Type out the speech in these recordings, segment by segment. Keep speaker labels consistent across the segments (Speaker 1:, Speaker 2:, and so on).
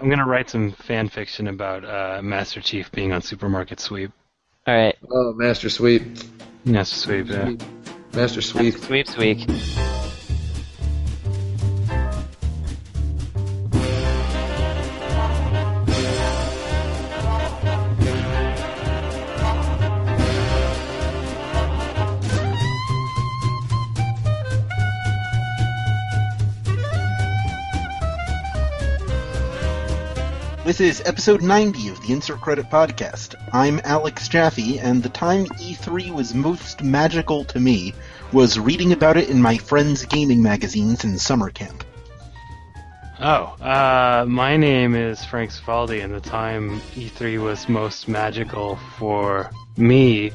Speaker 1: I'm gonna write some fan fiction about uh, Master Chief being on Supermarket Sweep.
Speaker 2: All right.
Speaker 3: Oh, Master Sweep.
Speaker 1: Master Sweep, yeah.
Speaker 3: Master Sweep.
Speaker 2: Sweeps week.
Speaker 4: This is episode 90 of the Insert Credit Podcast. I'm Alex Jaffe, and the time E3 was most magical to me was reading about it in my friends' gaming magazines in summer camp.
Speaker 1: Oh, uh, my name is Frank Cifaldi, and the time E3 was most magical for me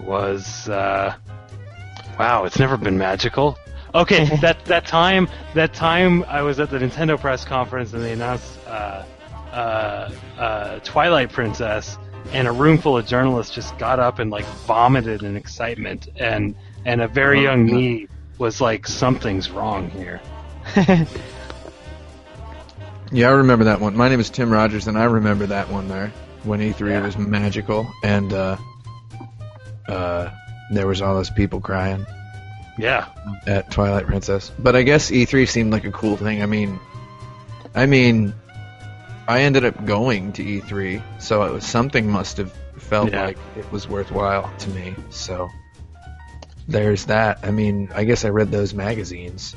Speaker 1: was, uh, wow, it's never been magical. Okay, that that time, that time I was at the Nintendo press conference and they announced uh, uh, uh, Twilight Princess, and a room full of journalists just got up and like vomited in excitement, and and a very young me was like, something's wrong here.
Speaker 3: Yeah, I remember that one. My name is Tim Rogers, and I remember that one there when E3
Speaker 1: Yeah.
Speaker 3: was magical, and uh, uh, there was all those people crying
Speaker 1: Yeah,
Speaker 3: at Twilight Princess. But I guess E3 seemed like a cool thing. I mean, I mean, I ended up going to E3, so it was something must have felt
Speaker 1: Yeah.
Speaker 3: like it was worthwhile to me. So there's that. I mean, I guess I read those magazines.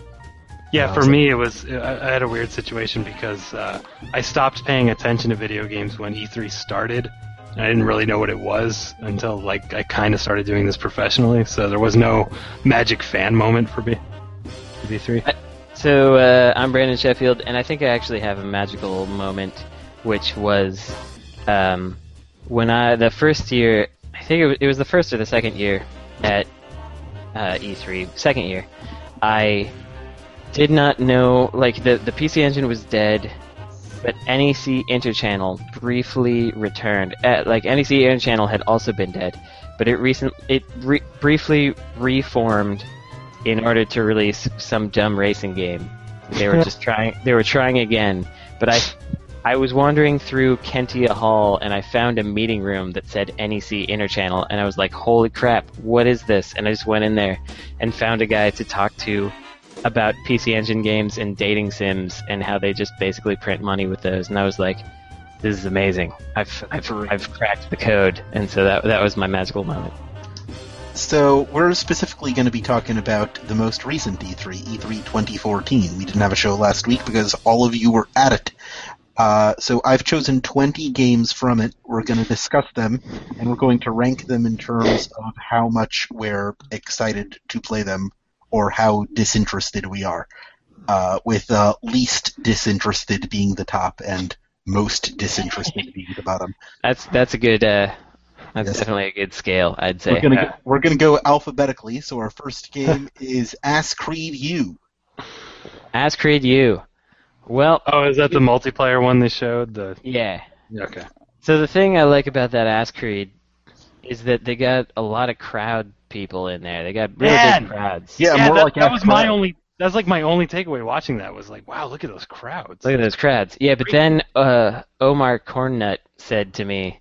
Speaker 1: Yeah,
Speaker 3: Yeah,
Speaker 1: for
Speaker 3: so-
Speaker 1: me it was I, I had a weird situation because uh, I stopped paying attention to video games when E3 started. I didn't really know what it was until like I kind of started doing this professionally. So there was no magic fan moment for me. for E3.
Speaker 2: So uh, I'm Brandon Sheffield, and I think I actually have a magical moment, which was um, when I the first year. I think it was, it was the first or the second year at uh, E3. Second year, I did not know like the the PC Engine was dead, but NEC Interchannel briefly returned. Uh, like NEC Interchannel had also been dead, but it recent it re- briefly reformed in order to release some dumb racing game. They were just trying. They were trying again, but I, I was wandering through Kentia Hall and I found a meeting room that said NEC Interchannel, and I was like, "Holy crap, what is this?" And I just went in there and found a guy to talk to about PC Engine games and dating sims and how they just basically print money with those. And I was like, "This is amazing. I've I've, I've cracked the code." And so that that was my magical moment.
Speaker 4: So, we're specifically going to be talking about the most recent E E3, E3 2014. We didn't have a show last week because all of you were at it. Uh, so, I've chosen 20 games from it. We're going to discuss them, and we're going to rank them in terms of how much we're excited to play them or how disinterested we are. Uh, with uh, least disinterested being the top and most disinterested being the bottom.
Speaker 2: That's that's a good. That's
Speaker 4: Yes.
Speaker 2: definitely a good scale, I'd say.
Speaker 4: We're gonna
Speaker 1: Yeah.
Speaker 4: go, we're gonna go alphabetically. So our first game is Ass Creed U.
Speaker 2: Ask Creed U. Well,
Speaker 1: Oh, is that the multiplayer one they showed? The
Speaker 2: yeah.
Speaker 1: okay.
Speaker 2: So the thing I like about that Ask Creed is that they got a lot of crowd people in there. They got really
Speaker 1: Man!
Speaker 2: big crowds.
Speaker 4: Yeah,
Speaker 1: Yeah,
Speaker 4: more
Speaker 1: that,
Speaker 4: like
Speaker 1: that
Speaker 4: Ass
Speaker 1: was my
Speaker 4: Creed.
Speaker 1: only. That's like my only takeaway watching that was like, wow, look at those crowds.
Speaker 2: Look at those crowds. Yeah, but then uh, Omar Cornut said to me,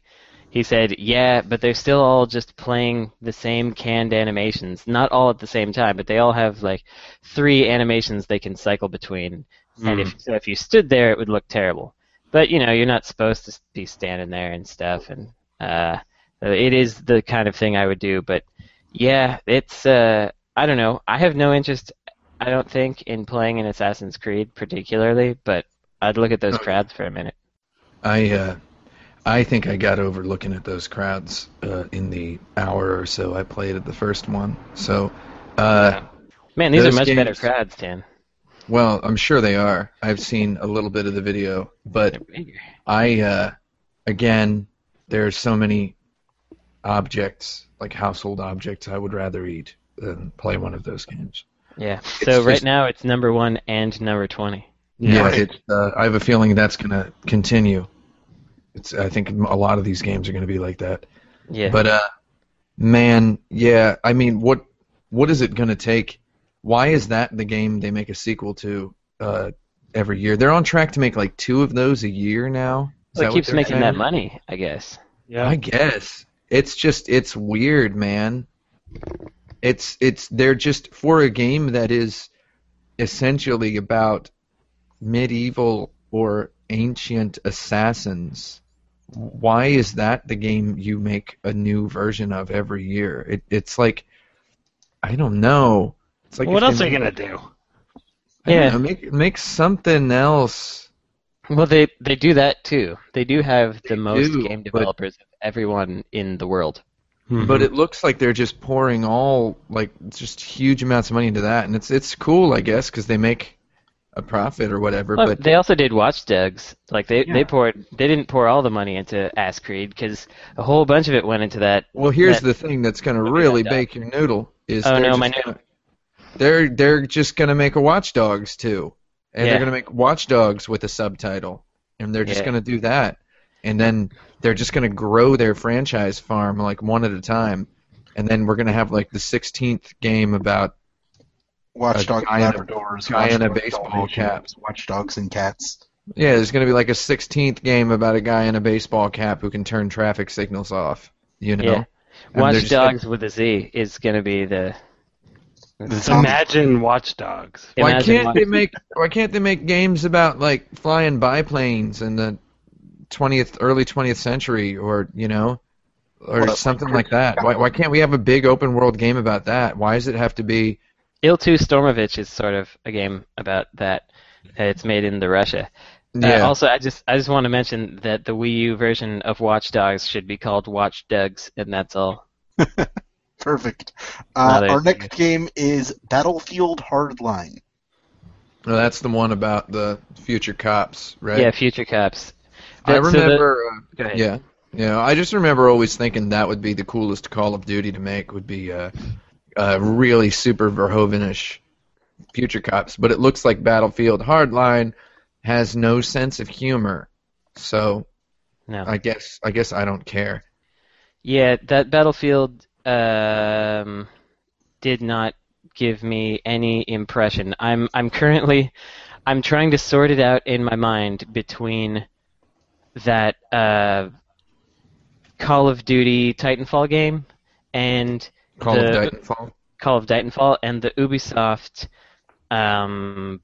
Speaker 2: he said, "Yeah, but they're still all just playing the same canned animations. Not all at the same time, but they all have like three animations they can cycle between. And if so, if you stood there, it would look terrible. But you know, you're not supposed to be standing there and stuff. And uh, it is the kind of thing I would do. But yeah, it's uh, I don't know. I have no interest. I don't think in playing an Assassin's Creed particularly, but I'd look at those crowds for a minute.
Speaker 3: I uh, I think I got over looking at those crowds uh, in the hour or so I played at the first one. So, uh,
Speaker 2: Man, these are
Speaker 3: Those
Speaker 2: much better crowds, Tim.
Speaker 3: well, I'm sure they are. I've seen a little bit of the video, but I uh, again, there's so many objects like household objects I would rather eat than play one of those games.
Speaker 2: Yeah.
Speaker 3: It's
Speaker 2: So right
Speaker 3: just-
Speaker 2: now it's number one and number twenty.
Speaker 3: Yeah,
Speaker 4: Right.
Speaker 3: it's, uh, I have a feeling that's going to continue. It's I think a lot of these games are going to be like that.
Speaker 2: Yeah.
Speaker 3: But uh, man, yeah. I mean, what what is it going to take? Why is that the game they make a sequel to? Uh, every year. They're on track to make like two of those a year now. Is
Speaker 2: Well, it keeps
Speaker 3: they're
Speaker 2: making
Speaker 3: saying?
Speaker 2: that money, I guess.
Speaker 1: Yeah.
Speaker 3: I guess it's just it's weird, man. It's it's they're just for a game that is essentially about medieval or ancient assassins. Why is that the game you make a new version of every year? It, it's like I don't know. It's like
Speaker 1: what else are you gonna do?
Speaker 3: I
Speaker 2: Yeah.
Speaker 3: know, make make something else.
Speaker 2: Well, they they do that too. They do have the
Speaker 3: They
Speaker 2: most
Speaker 3: do,
Speaker 2: game
Speaker 3: but-
Speaker 2: developers of everyone in the world. Mm-hmm.
Speaker 3: But it looks like they're just pouring all like just huge amounts of money into that, and it's it's cool, I guess, because they make a profit or whatever.
Speaker 2: Well,
Speaker 3: but
Speaker 2: they also did Watch Dogs. Like they,
Speaker 1: Yeah.
Speaker 2: they poured they didn't pour all the money into Ass Creed because a whole bunch of it went into that.
Speaker 3: well, here's
Speaker 2: that-
Speaker 3: the thing that's going to really
Speaker 2: that
Speaker 3: bake your noodle is
Speaker 2: Oh,
Speaker 3: they're
Speaker 2: no,
Speaker 3: just
Speaker 2: my
Speaker 3: gonna-
Speaker 2: noodle.
Speaker 3: they're they're just going to make a Watch Dogs too, and
Speaker 2: Yeah.
Speaker 3: they're going to make Watch Dogs with a subtitle, and they're just
Speaker 2: Yeah.
Speaker 3: going to do that, and then they're just going to grow their franchise farm like one at a time, and then we're going to have like the 16th game about
Speaker 4: Watchdog
Speaker 3: guy in a-
Speaker 4: Labradors,
Speaker 3: guy in a baseball
Speaker 4: Dalmatians,
Speaker 3: cap.
Speaker 4: Watchdogs and cats.
Speaker 3: Yeah, there's going to be like a 16th game about a guy in a baseball cap who can turn traffic signals off. You know?
Speaker 2: Yeah.
Speaker 3: And they're
Speaker 2: Watch
Speaker 3: just gonna-
Speaker 2: Dogs with a Z is going to be the.
Speaker 4: The
Speaker 1: Imagine Watchdogs.
Speaker 3: Why
Speaker 2: Imagine
Speaker 3: can't
Speaker 2: Watch-
Speaker 3: they make Why can't they make games about like flying biplanes in the 20th, early 20th century, or you know, or
Speaker 4: What,
Speaker 3: something
Speaker 4: like-
Speaker 3: like that? Why Why can't we have a big open world game about that? Why does it have to be?
Speaker 2: IL-2 Sturmovik is sort of a game about that. Uh, It's made in the Russia. Uh,
Speaker 3: Yeah.
Speaker 2: also, I just I just want to mention that the Wii U version of Watch Dogs should be called Watch Dogs, and that's all.
Speaker 4: Perfect. Uh, our
Speaker 2: they-
Speaker 4: next game is Battlefield Hardline.
Speaker 3: Well, that's the one about the future cops, right?
Speaker 2: Yeah, Future Cops.
Speaker 3: I
Speaker 2: That- so the-
Speaker 3: remember. uh,
Speaker 2: Go ahead.
Speaker 3: Yeah, yeah. I just remember always thinking that would be the coolest Call of Duty to make. Would be uh, uh, really super Verhoevenish future cops, but it looks like Battlefield Hardline has no sense of humor. So
Speaker 2: No.
Speaker 3: I guess I guess I don't care.
Speaker 2: Yeah, that Battlefield um, did not give me any impression. I'm I'm currently I'm trying to sort it out in my mind between that uh, Call of Duty Titanfall game and
Speaker 3: Call
Speaker 2: the
Speaker 3: of Titanfall.
Speaker 2: Call of Titanfall and the Ubisoft um,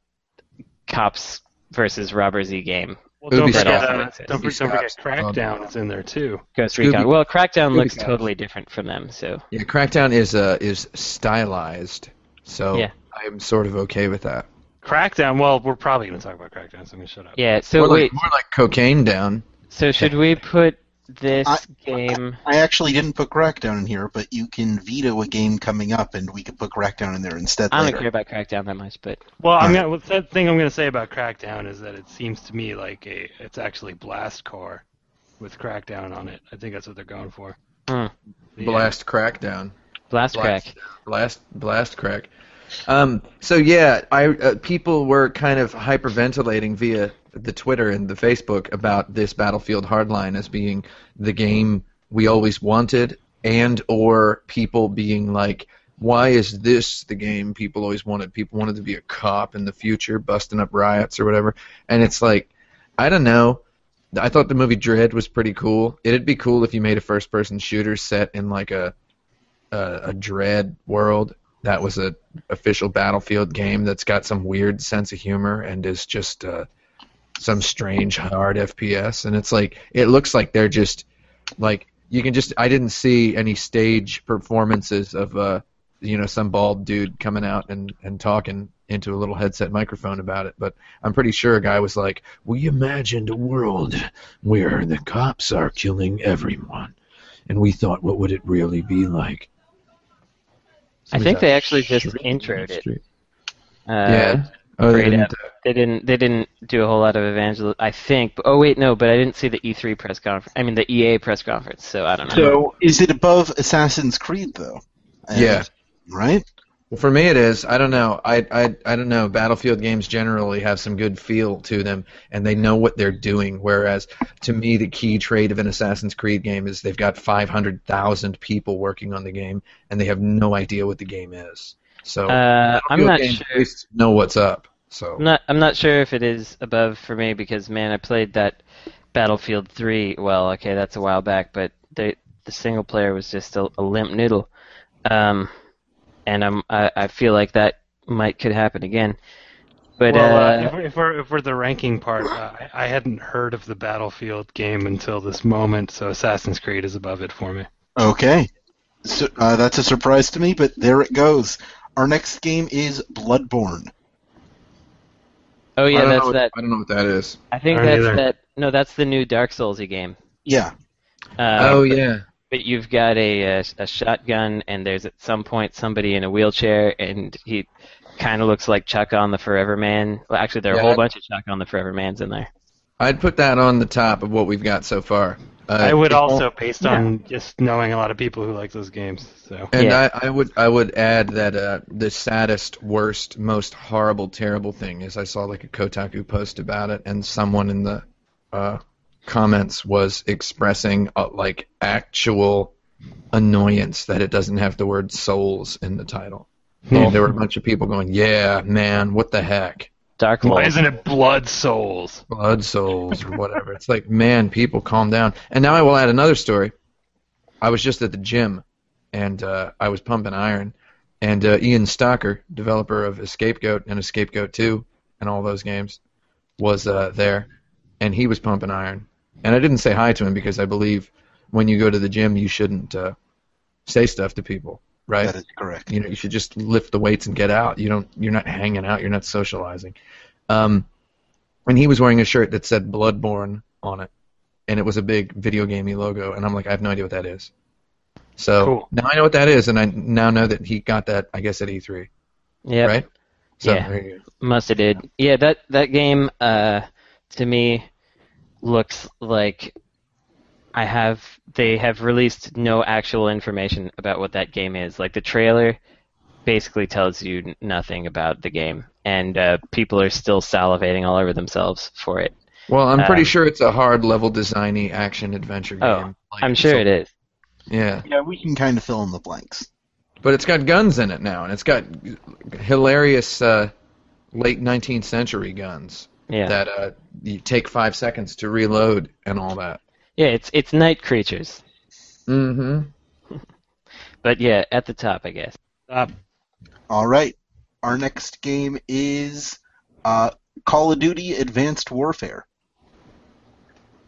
Speaker 2: Cops versus Robber Z game.
Speaker 1: Well, don't forget, uh, don't, don't forget
Speaker 3: Ubisoft.
Speaker 1: Crackdown is in there too.
Speaker 2: Ghost
Speaker 3: Scooby-
Speaker 2: Recon. Well, Crackdown looks
Speaker 3: Ubisoft.
Speaker 2: totally different from them, so
Speaker 3: Yeah, Crackdown is uh is stylized, so
Speaker 2: Yeah.
Speaker 3: I'm sort of okay with that.
Speaker 1: Crackdown. Well, we're probably going to talk about Crackdown, so I'm going to shut up.
Speaker 2: yeah. So
Speaker 3: more,
Speaker 2: wait,
Speaker 3: like, more like cocaine down.
Speaker 2: So should we put this
Speaker 4: I-
Speaker 2: game?
Speaker 4: I actually didn't put Crackdown in here, but you can veto a game coming up, and we could put Crackdown in there instead
Speaker 2: I don't
Speaker 4: later.
Speaker 2: care about Crackdown that much, but
Speaker 1: Well, I'm gonna. What's that thing I'm gonna say about Crackdown is that it seems to me like a. It's actually Blast Corps, with Crackdown on it. I think that's what they're going for.
Speaker 2: Hmm.
Speaker 1: Yeah.
Speaker 3: Blast Crackdown.
Speaker 2: Blast,
Speaker 3: Blast.
Speaker 2: Crack.
Speaker 3: Blast blast crack. Um, so yeah, I uh, people were kind of hyperventilating via the Twitter and the Facebook about this Battlefield Hardline as being the game we always wanted, and or people being like, why is this the game people always wanted? People wanted to be a cop in the future, busting up riots or whatever, and it's like, I don't know. I thought the movie Dredd was pretty cool. It'd be cool if you made a first-person shooter set in like a a, a Dredd world that was a official battlefield game that's got some weird sense of humor and is just uh, some strange hard fps and it's like it looks like they're just like you can just i didn't see any stage performances of uh you know some bald dude coming out and and talking into a little headset microphone about it. But i'm pretty sure a guy was like we imagined a world where the cops are killing everyone. And we thought what would it really be like
Speaker 2: I think they actually just introed it. Uh,
Speaker 3: yeah. Oh, they didn't.
Speaker 2: They didn't. They didn't do a whole lot of evangel. I think. But, oh wait, no. But I didn't see the E3 press conference. I mean the EA press conference. So I don't know.
Speaker 4: So, is it above Assassin's Creed, though? And-
Speaker 3: Yeah.
Speaker 4: Right?
Speaker 3: Well, for me, it is. I don't know. I, I I don't know. Battlefield games generally have some good feel to them, and they know what they're doing. Whereas, to me, the key trait of an Assassin's Creed game is they've got 500,000 people working on the game, and they have no idea what the game is. So,
Speaker 2: uh, I'm not sure.
Speaker 3: at least know what's up. So
Speaker 2: I'm not. I'm not sure if it is above for me because man, I played that Battlefield 3. Well, okay, that's a while back, but the the single player was just a, a limp noodle. Um, and I'm. I, I feel like that might could happen again. But
Speaker 1: well,
Speaker 2: uh,
Speaker 1: uh, if, we're, if we're if we're the ranking part, uh, I, I hadn't heard of the Battlefield game until this moment, so Assassin's Creed is above it for me.
Speaker 4: Okay. So, uh, that's a surprise to me, but there it goes. Our next game is Bloodborne.
Speaker 2: oh yeah, that's
Speaker 3: what,
Speaker 2: that.
Speaker 3: I don't know what that is.
Speaker 2: I think
Speaker 1: I
Speaker 2: that's
Speaker 1: either.
Speaker 2: that. No, that's the new Dark Soulsy game.
Speaker 4: Yeah.
Speaker 2: Uh,
Speaker 3: oh yeah.
Speaker 2: But you've got a, a a shotgun, and there's at some point somebody in a wheelchair, and he kind of looks like Chuck on the Forever Man. Well, actually, there are a whole
Speaker 3: I-
Speaker 2: bunch of Chuck on the Forever Mans in there.
Speaker 3: I'd put that on the top of what we've got so far. Uh,
Speaker 1: I would also, based on just knowing a lot of people who like those games. So
Speaker 3: And
Speaker 2: Yeah.
Speaker 3: I, I would I would add that uh, the saddest, worst, most horrible, terrible thing is I saw like a Kotaku post about it, and someone in the uh, comments was expressing uh, like actual annoyance that it doesn't have the word souls in the title. And there were a bunch of people going, "Yeah, man, what the heck."
Speaker 2: Dark
Speaker 1: why isn't it Blood Souls?
Speaker 3: blood souls or whatever. it's like, man, people calm down. And now I will add another story. I was just at the gym, and uh, I was pumping iron, and uh, Ian Stocker, developer of Escape Goat and Escape Goat 2 and all those games, was uh, there, and he was pumping iron. And I didn't say hi to him because I believe when you go to the gym, you shouldn't uh, say stuff to people, right?
Speaker 4: That is correct.
Speaker 3: You know, you should just lift the weights and get out. You don't. You're not hanging out. You're not socializing. Um, and he was wearing a shirt that said Bloodborne on it, and it was a big video gamey logo. And I'm like, I have no idea what that is. So
Speaker 1: Cool.
Speaker 3: now I know what that is, and I now know that he got that. I guess at E3,
Speaker 2: Yeah.
Speaker 3: right? So
Speaker 2: Yeah.
Speaker 3: there you go.
Speaker 2: Must have did. Yeah, that that game uh, to me looks like I have they have released no actual information about what that game is. Like the trailer basically tells you nothing about the game, and uh, people are still salivating all over themselves for it.
Speaker 3: Well, I'm pretty
Speaker 2: Um,
Speaker 3: sure it's a hard level designy action adventure
Speaker 2: Oh,
Speaker 3: game. Like,
Speaker 2: I'm sure
Speaker 3: so-
Speaker 2: it is.
Speaker 3: Yeah,
Speaker 4: Yeah, we can kind of fill in the blanks.
Speaker 3: but it's got guns in it now, and it's got hilarious uh, late 19th century guns
Speaker 2: Yeah,
Speaker 3: that uh, you take five seconds to reload and all that.
Speaker 2: yeah. It's it's night creatures,
Speaker 3: Mm-hmm.
Speaker 2: but yeah, at the top, I guess.
Speaker 4: All right. Our next game is uh, Call of Duty Advanced Warfare.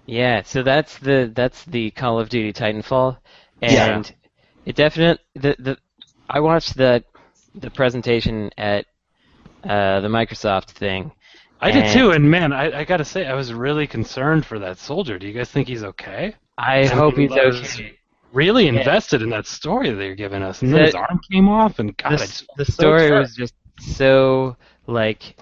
Speaker 2: Yeah, so that's the that's the Call of Duty Titanfall,
Speaker 4: Yeah.
Speaker 2: and it definitely the the I watched the the presentation at uh, the Microsoft thing.
Speaker 1: I did too, and man, I, I gotta say, I was really concerned for that soldier. Do you guys think he's okay?
Speaker 2: I hope he's okay.
Speaker 1: Really
Speaker 2: Yeah.
Speaker 1: invested in that story they're giving us, and then his arm came off, and God,
Speaker 2: The,
Speaker 1: I
Speaker 2: s-
Speaker 1: just
Speaker 2: the story
Speaker 1: upset.
Speaker 2: was just so like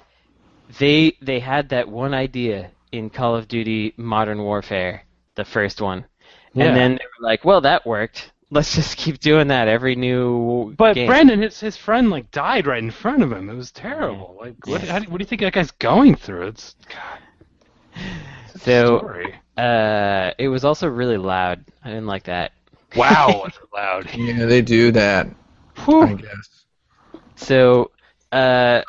Speaker 2: they they had that one idea in Call of Duty Modern Warfare, the first one,
Speaker 1: Yeah.
Speaker 2: and then they were like, "Well, that worked. Let's just keep doing that every new
Speaker 1: But
Speaker 2: game."
Speaker 1: Brandon, his his friend like died right in front of him. It was terrible. Like, what,
Speaker 2: Yeah.
Speaker 1: how do, what do you think that guy's going through? It's God. it's a
Speaker 2: So-
Speaker 1: story.
Speaker 2: Uh, it was also really loud. I didn't like that.
Speaker 1: Wow, it's loud.
Speaker 3: Yeah, they do that. I guess.
Speaker 2: So, uh,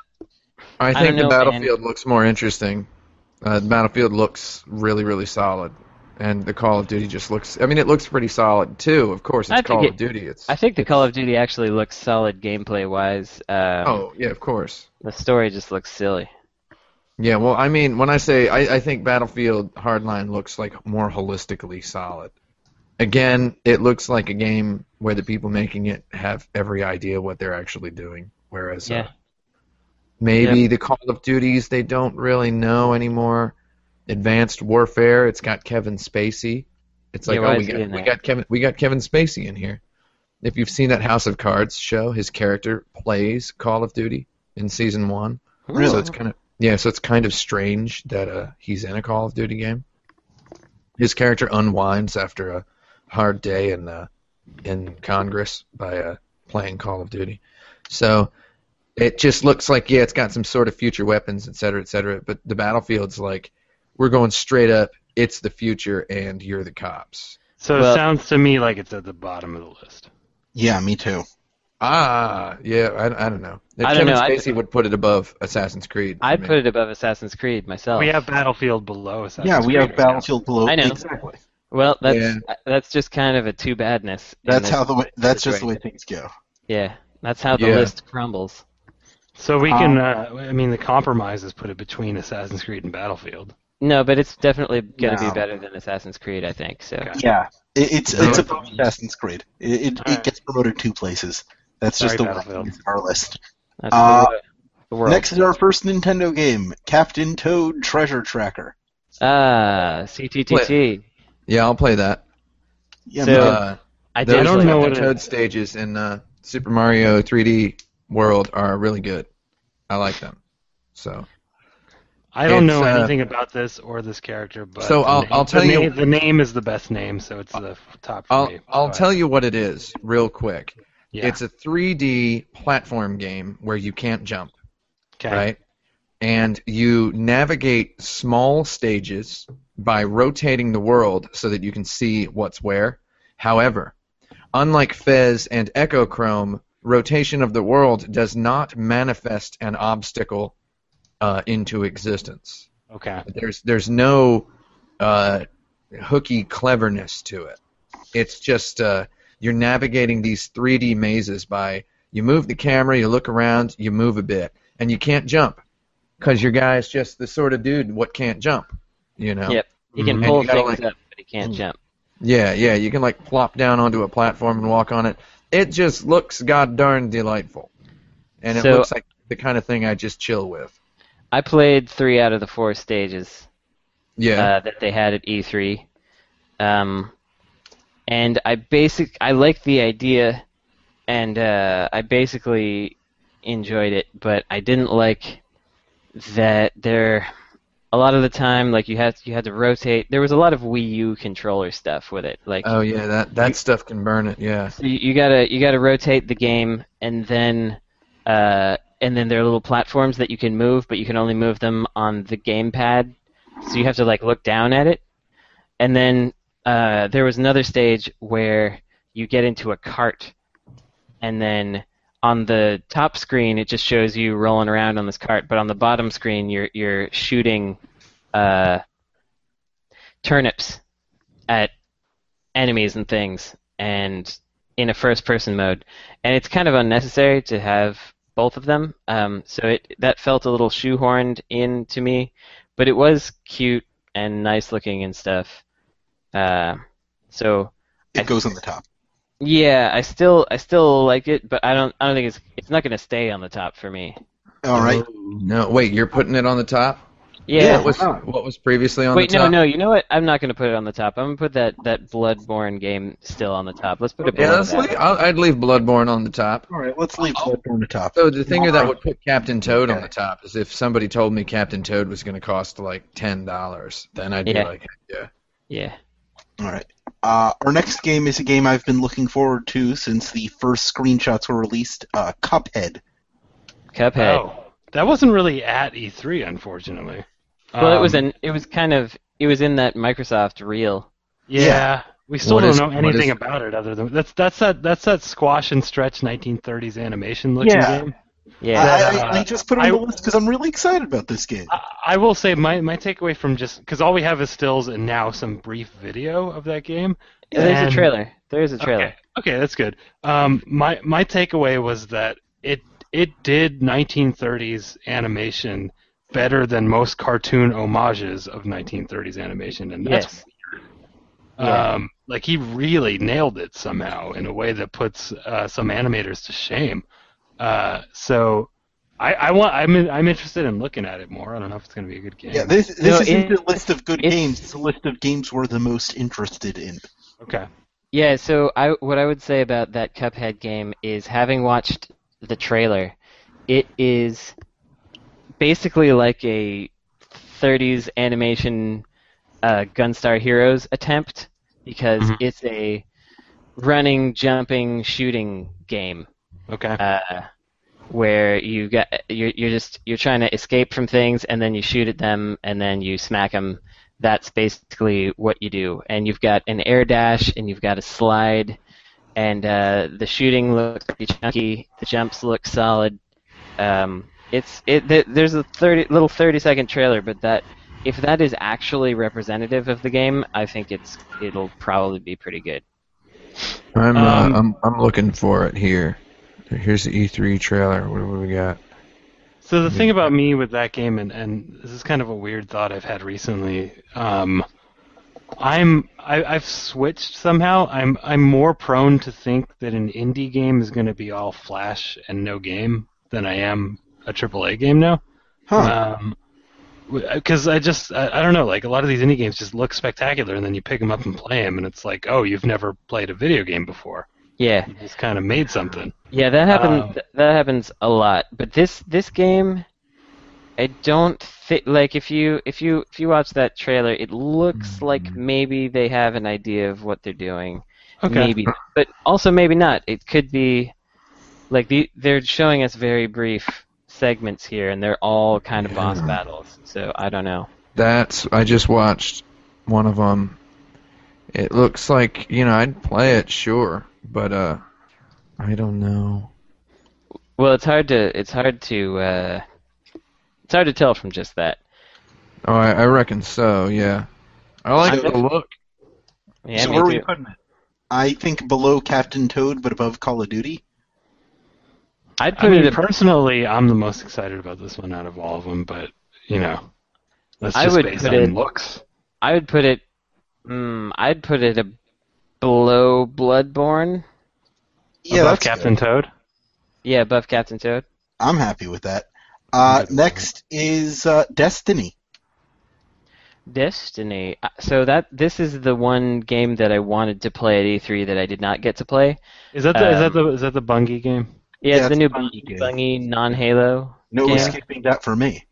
Speaker 3: I
Speaker 2: don't
Speaker 3: think the
Speaker 2: know,
Speaker 3: Battlefield looks more interesting. Uh, the Battlefield looks really, really solid, and the Call of Duty just looks. I mean, it looks pretty solid too. Of course, it's Call
Speaker 2: it-
Speaker 3: of Duty. It's.
Speaker 2: I think the Call of Duty actually looks solid gameplay wise. Um,
Speaker 3: oh yeah, of course.
Speaker 2: The story just looks silly.
Speaker 3: Yeah, well, I mean, when I say I, I think Battlefield Hardline looks like more holistically solid. Again, it looks like a game where the people making it have every idea what they're actually doing, whereas
Speaker 2: Yeah.
Speaker 3: uh, maybe the Call of Duties they don't really know anymore. Advanced Warfare, it's got Kevin Spacey. It's like,
Speaker 2: Yeah,
Speaker 3: oh, we got we got Kevin we got Kevin Spacey in here. If you've seen that House of Cards show, his character plays Call of Duty in season one.
Speaker 4: Really?
Speaker 3: So it's kind of yeah, so it's kind of strange that uh, he's in a Call of Duty game. His character unwinds after a hard day in uh, in Congress by uh, playing Call of Duty. So it just looks like yeah, it's got some sort of future weapons, et cetera, et cetera. But the battlefield's like we're going straight up. It's the future, and you're the cops.
Speaker 1: So
Speaker 2: Well-
Speaker 1: it sounds to me like it's at the bottom of the list.
Speaker 4: Yeah, me too.
Speaker 3: Ah, yeah, I, I don't know. If
Speaker 2: I don't
Speaker 3: Kevin
Speaker 2: know, I-
Speaker 3: Spacey would put it above Assassin's Creed.
Speaker 2: I'd put it above Assassin's Creed myself.
Speaker 1: We have Battlefield below Assassin's Creed.
Speaker 4: yeah, we
Speaker 1: Creed
Speaker 4: have
Speaker 1: right now.
Speaker 4: Battlefield below.
Speaker 2: I know.
Speaker 4: Exactly.
Speaker 2: Well, that's
Speaker 3: Yeah.
Speaker 2: that's just kind of a too badness.
Speaker 4: That's how the way. That's just the way things go.
Speaker 2: Yeah, that's how the
Speaker 3: Yeah.
Speaker 2: list crumbles.
Speaker 1: So we
Speaker 4: Um,
Speaker 1: can. Uh, I mean, the compromise is put it between Assassin's Creed and Battlefield.
Speaker 2: No, but it's definitely going to
Speaker 4: No.
Speaker 2: be better than Assassin's Creed, I think. So
Speaker 4: Yeah, it, it's
Speaker 3: No.
Speaker 4: it's above Assassin's Creed. It it, it
Speaker 1: Alright.
Speaker 4: gets promoted two places. That's just
Speaker 1: Sorry,
Speaker 4: the way
Speaker 1: Battlefield.
Speaker 4: on our list.
Speaker 2: that's
Speaker 4: Uh,
Speaker 2: the, the world.
Speaker 4: Next is our first Nintendo game, Captain Toad Treasure Tracker.
Speaker 2: ah, CTTT.
Speaker 3: Yeah, I'll play that.
Speaker 4: Yeah,
Speaker 2: So-
Speaker 4: me too.
Speaker 3: Uh,
Speaker 2: I
Speaker 3: those
Speaker 2: did.
Speaker 1: don't
Speaker 2: play
Speaker 1: know
Speaker 2: that.
Speaker 1: what
Speaker 3: Toad stages in uh, Super Mario 3D World are really good. I like them. So
Speaker 1: I don't know
Speaker 3: uh,
Speaker 1: anything about this or this character, but
Speaker 3: So I'll-
Speaker 1: name,
Speaker 3: I'll tell
Speaker 1: the
Speaker 3: you-
Speaker 1: name, the name is the best name, so it's the top for
Speaker 3: I'll
Speaker 1: me.
Speaker 3: I'll
Speaker 1: Go
Speaker 3: tell
Speaker 1: ahead.
Speaker 3: you what it is real quick.
Speaker 1: Yeah.
Speaker 3: It's a 3D platform game where you can't jump,
Speaker 1: okay.
Speaker 3: right? And you navigate small stages by rotating the world so that you can see what's where. However, unlike Fez and Echochrome, rotation of the world does not manifest an obstacle uh, into existence.
Speaker 1: Okay.
Speaker 3: There's there's no uh, hooky cleverness to it. It's just uh, you're navigating these 3D mazes by you move the camera, you look around, you move a bit, and you can't jump because your guy is just the sort of dude what can't jump. You know?
Speaker 2: Yep. He can
Speaker 1: Mhm.
Speaker 2: Pull things
Speaker 3: like-
Speaker 2: up, but he can't jump.
Speaker 3: Yeah, yeah. You can like plop down onto a platform and walk on it. It just looks god darn delightful, and it
Speaker 2: So-
Speaker 3: looks like the kind of thing I just chill with.
Speaker 2: I played three out of the four stages
Speaker 3: Yeah.
Speaker 2: uh, that they had at E3, um, and I basic I liked the idea, and uh, I basically enjoyed it, but I didn't like that there. A lot of the time, like you had you had to rotate. There was a lot of Wii U controller stuff with it, like
Speaker 3: oh yeah, that that stuff can burn it. Yeah.
Speaker 2: So you, you gotta you gotta rotate the game, and then uh, and then there are little platforms that you can move, but you can only move them on the gamepad. So you have to like look down at it. And then uh, there was another stage where you get into a cart, and then on the top screen it just shows you rolling around on this cart, but on the bottom screen you're you're shooting uh, turnips at enemies and things, and in a first-person mode, and it's kind of unnecessary to have both of them. Um, so it that felt a little shoehorned in to me, but it was cute and nice looking and stuff. Uh, so
Speaker 4: it
Speaker 2: I-
Speaker 4: goes on the top.
Speaker 2: yeah, I still I still like it, but I don't I don't think it's it's not gonna stay on the top for me.
Speaker 4: All right.
Speaker 3: No, wait. You're putting it on the top.
Speaker 2: Yeah.
Speaker 3: What was
Speaker 4: wow.
Speaker 3: what was previously on
Speaker 2: Wait,
Speaker 3: the
Speaker 2: no,
Speaker 3: top?
Speaker 2: no. No, you know what? I'm not gonna put it on the top. I'm gonna put that that Bloodborne game still on the top. Let's put it
Speaker 3: Yeah,
Speaker 2: below
Speaker 3: let's leave, I'll, I'd leave Bloodborne on the top.
Speaker 4: All right. Let's leave
Speaker 2: Oh.
Speaker 4: Bloodborne on the top.
Speaker 3: So the thing that would put Captain Toad on the top is if somebody told me Captain Toad was going to cost like ten dollars, then I'd be like, yeah.
Speaker 2: Yeah.
Speaker 4: All right. Uh, our next game is a game I've been looking forward to since the first screenshots were released. Uh, Cuphead.
Speaker 2: Cuphead.
Speaker 1: Oh, that wasn't really at E3, unfortunately.
Speaker 2: Well, it was
Speaker 1: Um,
Speaker 2: an it was kind of it was in that Microsoft reel.
Speaker 1: Yeah,
Speaker 4: Yeah.
Speaker 1: we still
Speaker 3: What
Speaker 1: don't
Speaker 3: is-
Speaker 1: know anything
Speaker 3: is-
Speaker 1: about it other than that's that's that that's that squash and stretch 1930s animation looking
Speaker 4: Yeah.
Speaker 1: game.
Speaker 2: Yeah.
Speaker 4: I,
Speaker 1: uh,
Speaker 4: I, I just put it on
Speaker 1: I-
Speaker 4: the list because I'm really excited about this game.
Speaker 1: I, I will say my my takeaway from just because all we have is stills and now some brief video of that game.
Speaker 2: There's a trailer. There's a trailer.
Speaker 1: Okay, okay, that's good. Um, my my takeaway was that it it did 1930s animation better than most cartoon homages of 1930s animation, and that's
Speaker 2: Yes. Yeah.
Speaker 1: um, like he really nailed it somehow in a way that puts uh, some animators to shame. Uh, so I, I want I'm in, I'm interested in looking at it more. I don't know if it's going to be a good game.
Speaker 4: Yeah, this this
Speaker 2: No,
Speaker 4: isn't
Speaker 2: it-
Speaker 4: a list of good
Speaker 2: it's-
Speaker 4: games. It's a list of games we're the most interested in.
Speaker 1: okay.
Speaker 2: Yeah, so I what I would say about that Cuphead game is having watched the trailer, it is basically like a 30s animation uh, Gunstar Heroes attempt because
Speaker 1: Mhm.
Speaker 2: it's a running, jumping, shooting game
Speaker 1: Okay.
Speaker 2: uh, where you got you're, you're just you're trying to escape from things and then you shoot at them and then you smack them. That's basically what you do. And you've got an air dash and you've got a slide and uh, the shooting looks pretty chunky. The jumps look solid. Um, it's it. th- There's a thirty little thirty second trailer, but that if that is actually representative of the game, I think it's it'll probably be pretty good.
Speaker 3: I'm,
Speaker 1: Um,
Speaker 3: uh, I'm I'm looking for it here. Here's the E3 trailer. What do we got?
Speaker 1: So the thing about me with that game, and, and this is kind of a weird thought I've had recently. Um, I'm I, I've switched somehow. I'm I'm more prone to think that an indie game is going to be all flash and no game than I am a AAA game now.
Speaker 4: Huh.
Speaker 1: Um, because I just I, I don't know like a lot of these indie games just look spectacular and then you pick them up and play them and it's like oh you've never played a video game before
Speaker 2: Yeah,
Speaker 1: you just kind of made something
Speaker 2: yeah, that happens.
Speaker 1: Um,
Speaker 2: that happens a lot. But this this game, I don't think like if you if you if you watch that trailer, it looks like maybe they have an idea of what they're doing.
Speaker 1: okay
Speaker 2: Maybe, but also maybe not. It could be like the they're showing us very brief segments here, and they're all kind of boss battles. So I don't know.
Speaker 3: That's I just watched one of them. It looks like you know I'd play it sure, but uh, I don't know.
Speaker 2: Well, it's hard to it's hard to uh, it's hard to tell from just that.
Speaker 3: Oh, I, I reckon so. Yeah, I like
Speaker 4: So-
Speaker 3: the look.
Speaker 2: Yeah,
Speaker 4: so
Speaker 2: me
Speaker 4: where are we putting it? I think below Captain Toad, but above Call of Duty.
Speaker 2: I'd
Speaker 1: I
Speaker 2: put
Speaker 1: mean
Speaker 2: it. ab-
Speaker 1: personally I'm the most excited about this one out of all of them but you know that's
Speaker 2: I
Speaker 1: just
Speaker 2: would
Speaker 1: based
Speaker 2: put
Speaker 1: on
Speaker 2: it-
Speaker 1: looks
Speaker 2: I would put it. Mm, I'd put it a below Bloodborne.
Speaker 4: Yeah,
Speaker 1: above
Speaker 4: that's
Speaker 1: Captain
Speaker 4: good.
Speaker 1: Toad
Speaker 2: Yeah, above Captain Toad.
Speaker 4: I'm happy with that. Uh, next is uh, Destiny.
Speaker 2: Destiny. Uh, So that this is the one game that I wanted to play at E3 that I did not get to play.
Speaker 1: is that the is that
Speaker 2: Um,
Speaker 1: the is that the Bungie game
Speaker 2: Yeah,
Speaker 4: Yeah,
Speaker 2: it's the new
Speaker 4: Bungie
Speaker 2: Bungie,
Speaker 4: game.
Speaker 2: Bungie non-Halo.
Speaker 4: No
Speaker 2: game.
Speaker 4: escaping that for me.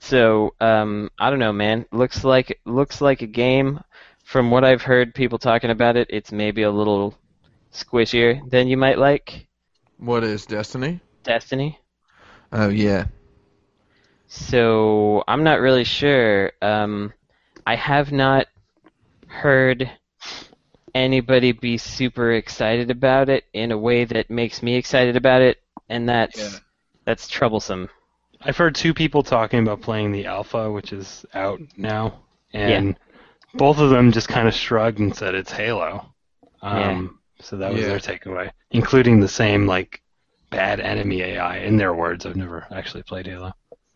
Speaker 2: So um, I don't know, man. Looks like looks like a game. From what I've heard people talking about it, it's maybe a little squishier than you might like.
Speaker 3: What is Destiny?
Speaker 2: Destiny.
Speaker 3: Oh yeah,
Speaker 2: So I'm not really sure. Um, I have not heard anybody be super excited about it in a way that makes me excited about it, and that's
Speaker 3: Yeah.
Speaker 2: that's troublesome.
Speaker 1: I've heard two people talking about playing the alpha which is out now and both of them just kind of shrugged and said it's Halo um, so that was
Speaker 3: Yeah.
Speaker 1: their takeaway including the same like bad enemy AI in their words I've never actually played Halo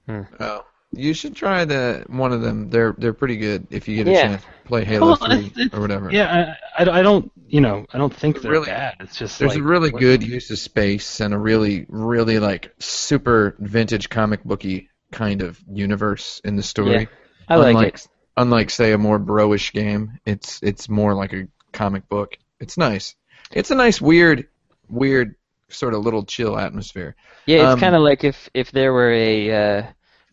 Speaker 3: oh, you should try the one of them. They're they're pretty good if you get a
Speaker 2: Yeah.
Speaker 3: chance. to Play Halo
Speaker 1: Well,
Speaker 3: Three
Speaker 1: it's-
Speaker 3: or whatever.
Speaker 1: Yeah, I, I, I don't, you know, I don't think they're
Speaker 3: Really-
Speaker 1: bad. It's just
Speaker 3: There's
Speaker 1: like,
Speaker 3: a really
Speaker 1: what-
Speaker 3: good use of space and a really, really like super vintage comic booky kind of universe in the story.
Speaker 2: Yeah, I like
Speaker 3: unlike,
Speaker 2: it.
Speaker 3: Unlike, say, a more bro-ish game, it's it's more like a comic book. It's nice. It's a nice, weird, weird sort of little chill atmosphere.
Speaker 2: Yeah, it's
Speaker 3: um,
Speaker 2: kind of like if if there were a uh,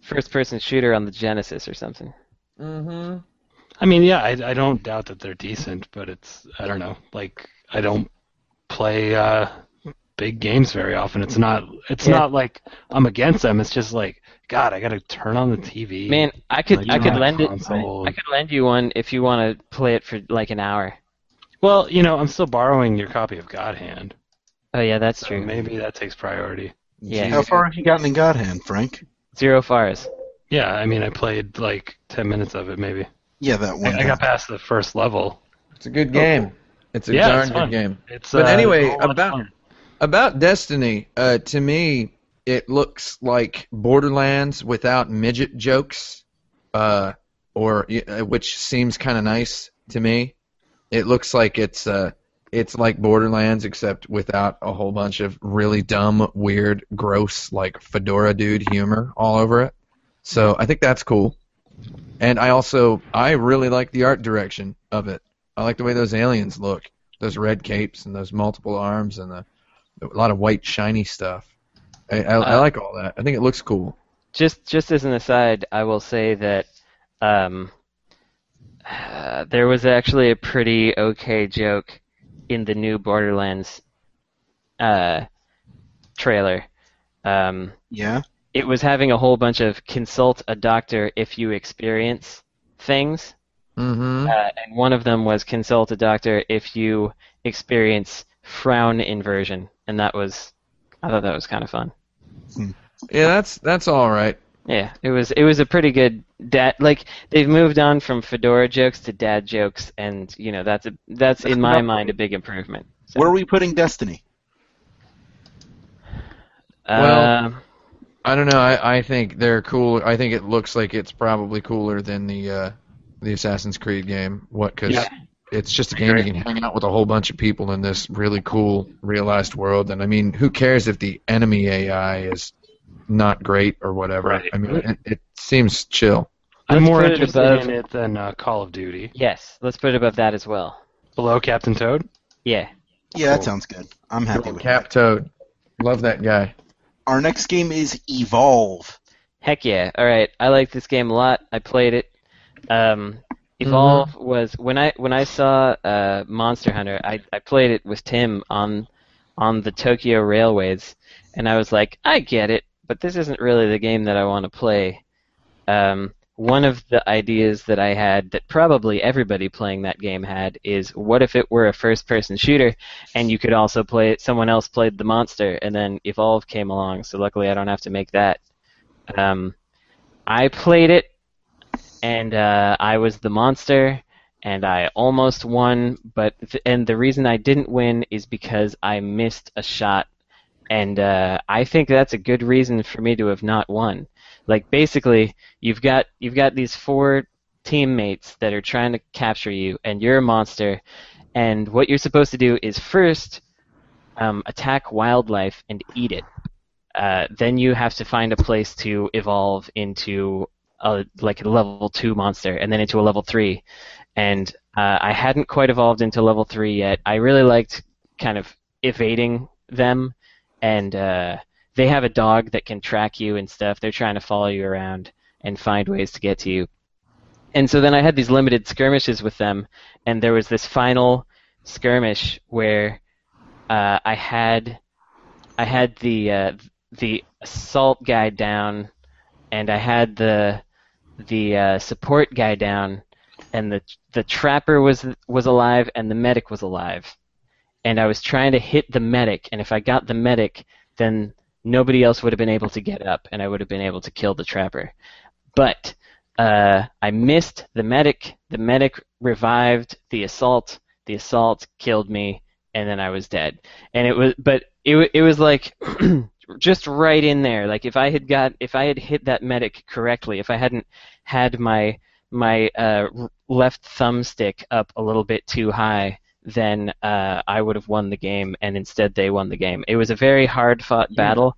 Speaker 2: first-person shooter on the Genesis or something.
Speaker 3: Mm-hmm.
Speaker 1: I mean, yeah, I, I don't doubt that they're decent, but it's, I don't know, like I don't play uh, big games very often. It's not, it's
Speaker 2: Yeah.
Speaker 1: not like I'm against them. It's just like, God, I got to turn on the TV.
Speaker 2: Man, I could
Speaker 1: Like,
Speaker 2: I could
Speaker 1: have
Speaker 2: lend it.
Speaker 1: console.
Speaker 2: I could lend you one if you want to play it for like an hour.
Speaker 1: Well, you know, I'm still borrowing your copy of God Hand,
Speaker 2: Oh yeah, that's
Speaker 1: so
Speaker 2: true.
Speaker 1: maybe that takes priority.
Speaker 2: Yeah.
Speaker 4: How far have you gotten in God Hand, Frank?
Speaker 2: Zero fires.
Speaker 1: Yeah, I mean, I played like 10 minutes of it, maybe.
Speaker 4: Yeah, that one.
Speaker 1: I, I got past the first level.
Speaker 3: It's a good game. It's a
Speaker 1: Yeah,
Speaker 3: darn
Speaker 1: it's
Speaker 3: good game.
Speaker 1: It's,
Speaker 3: But
Speaker 1: uh,
Speaker 3: anyway,
Speaker 1: it's a whole lot of
Speaker 3: about- About Destiny, uh, to me, it looks like Borderlands without midget jokes, uh, or uh, which seems kind of nice to me. It looks like it's uh, it's like Borderlands except without a whole bunch of really dumb, weird, gross, like fedora dude humor all over it. So I think that's cool. And I also I really like the art direction of it. I like the way those aliens look, those red capes and those multiple arms and the a lot of white shiny stuff. I, I, I
Speaker 2: Uh,
Speaker 3: like all that. I think it looks cool.
Speaker 2: Just just as an aside, I will say that um, uh, there was actually a pretty okay joke in the new Borderlands uh, trailer. Um,
Speaker 4: Yeah.
Speaker 2: it was having a whole bunch of consult a doctor if you experience things
Speaker 3: Mm-hmm.
Speaker 2: uh, and one of them was consult a doctor if you experience frown inversion, and that was, I thought that was kind of fun.
Speaker 3: Yeah, that's that's all right.
Speaker 2: Yeah, it was it was a pretty good dad. Like they've moved on from fedora jokes to dad jokes, and you know that's a that's in my mind a big improvement. So,
Speaker 4: Where are we putting Destiny?
Speaker 3: Well,
Speaker 2: um,
Speaker 3: I don't know. I, I think they're cool. I think it looks like it's probably cooler than the uh, the Assassin's Creed game. What? Because
Speaker 1: Yeah.
Speaker 3: it's just a game you can hang out with a whole bunch of people in this really cool realized world. And I mean, who cares if the enemy AI is not great or whatever?
Speaker 1: Right.
Speaker 3: I mean, it, it seems chill.
Speaker 1: I'm
Speaker 2: Let's
Speaker 1: more interested
Speaker 2: above-
Speaker 1: in it than uh, Call of Duty.
Speaker 2: yes, let's put it above that as well.
Speaker 1: Below Captain Toad?
Speaker 2: Yeah,
Speaker 4: Yeah, that sounds good. I'm happy with
Speaker 3: Cap
Speaker 4: that.
Speaker 3: Toad, love that guy.
Speaker 4: Our next game is Evolve.
Speaker 2: heck yeah. All right, I like this game a lot. I played it. Um, Evolve was when I when I saw uh, Monster Hunter, I, I played it with Tim on on the Tokyo Railways, and I was like, I get it, but this isn't really the game that I want to play. Um, one of the ideas that I had that probably everybody playing that game had is what if it were a first person shooter and you could also play it someone else played the monster and then Evolve came along so luckily I don't have to make that. Um, I played it and uh, I was the monster and I almost won but th- and the reason I didn't win is because I missed a shot and uh, I think that's a good reason for me to have not won. Like basically, you've got you've got these four teammates that are trying to capture you, and you're a monster. And what you're supposed to do is first um, attack wildlife and eat it. Uh, then you have to find a place to evolve into a, like a level two monster, and then into a level three. And uh, I hadn't quite evolved into level three yet. I really liked kind of evading them, and uh, they have a dog that can track you and stuff. They're trying to follow you around and find ways to get to you. And so then I had these limited skirmishes with them, and there was this final skirmish where uh, I had I had the uh, the assault guy down, and I had the the uh, support guy down, and the the trapper was was alive, and the medic was alive, and I was trying to hit the medic, and if I got the medic, then nobody else would have been able to get up, and I would have been able to kill the trapper. But uh, I missed the medic. The medic revived the assault. The assault killed me, and then I was dead. And it was, but it it was like just right in there. Like if I had got, if I had hit that medic correctly, if I hadn't had my my uh, left thumbstick up a little bit too high, then uh, I would have won the game, and instead they won the game. It was a very hard fought battle,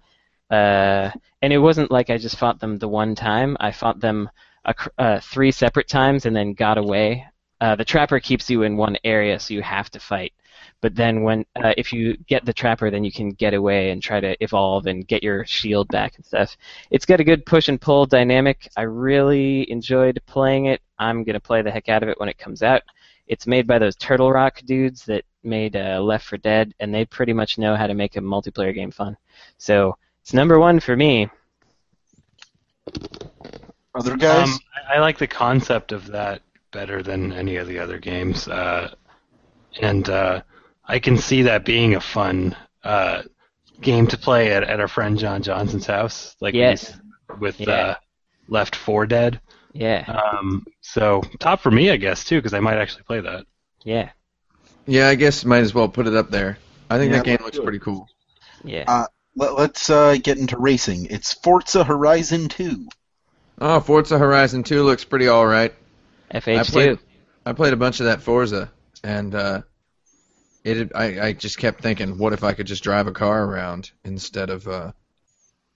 Speaker 2: uh, and it wasn't like I just fought them the one time. I fought them ac- uh, three separate times and then got away. Uh, the trapper keeps you in one area, so you have to fight. But then when uh, if you get the trapper, then you can get away and try to evolve and get your shield back and stuff. It's got a good push and pull dynamic. I really enjoyed playing it. I'm gonna play the heck out of it when it comes out. It's made by those Turtle Rock dudes that made uh, Left 4 Dead, and they pretty much know how to make a multiplayer game fun. So it's number one for me.
Speaker 4: Other guys?
Speaker 1: Um, I, I like the concept of that better than any of the other games, uh, and uh, I can see that being a fun uh, game to play at, at our friend John Johnson's house, like
Speaker 2: Yes.
Speaker 1: did with
Speaker 2: Yeah.
Speaker 1: uh, Left 4 Dead.
Speaker 2: Yeah,
Speaker 1: Um, so top for me, I guess, too, because I might actually play that.
Speaker 2: yeah,
Speaker 3: Yeah, I guess might as well put it up there. I think
Speaker 4: Yeah,
Speaker 3: that game looks pretty cool.
Speaker 2: yeah.
Speaker 4: Uh, Let, let's uh, get into racing. It's Forza Horizon 2.
Speaker 3: Oh, Forza Horizon 2 looks pretty all right. I
Speaker 2: FH2.
Speaker 3: played, I played a bunch of that Forza, and uh, it. I, I just kept thinking, what if I could just drive a car around instead of uh,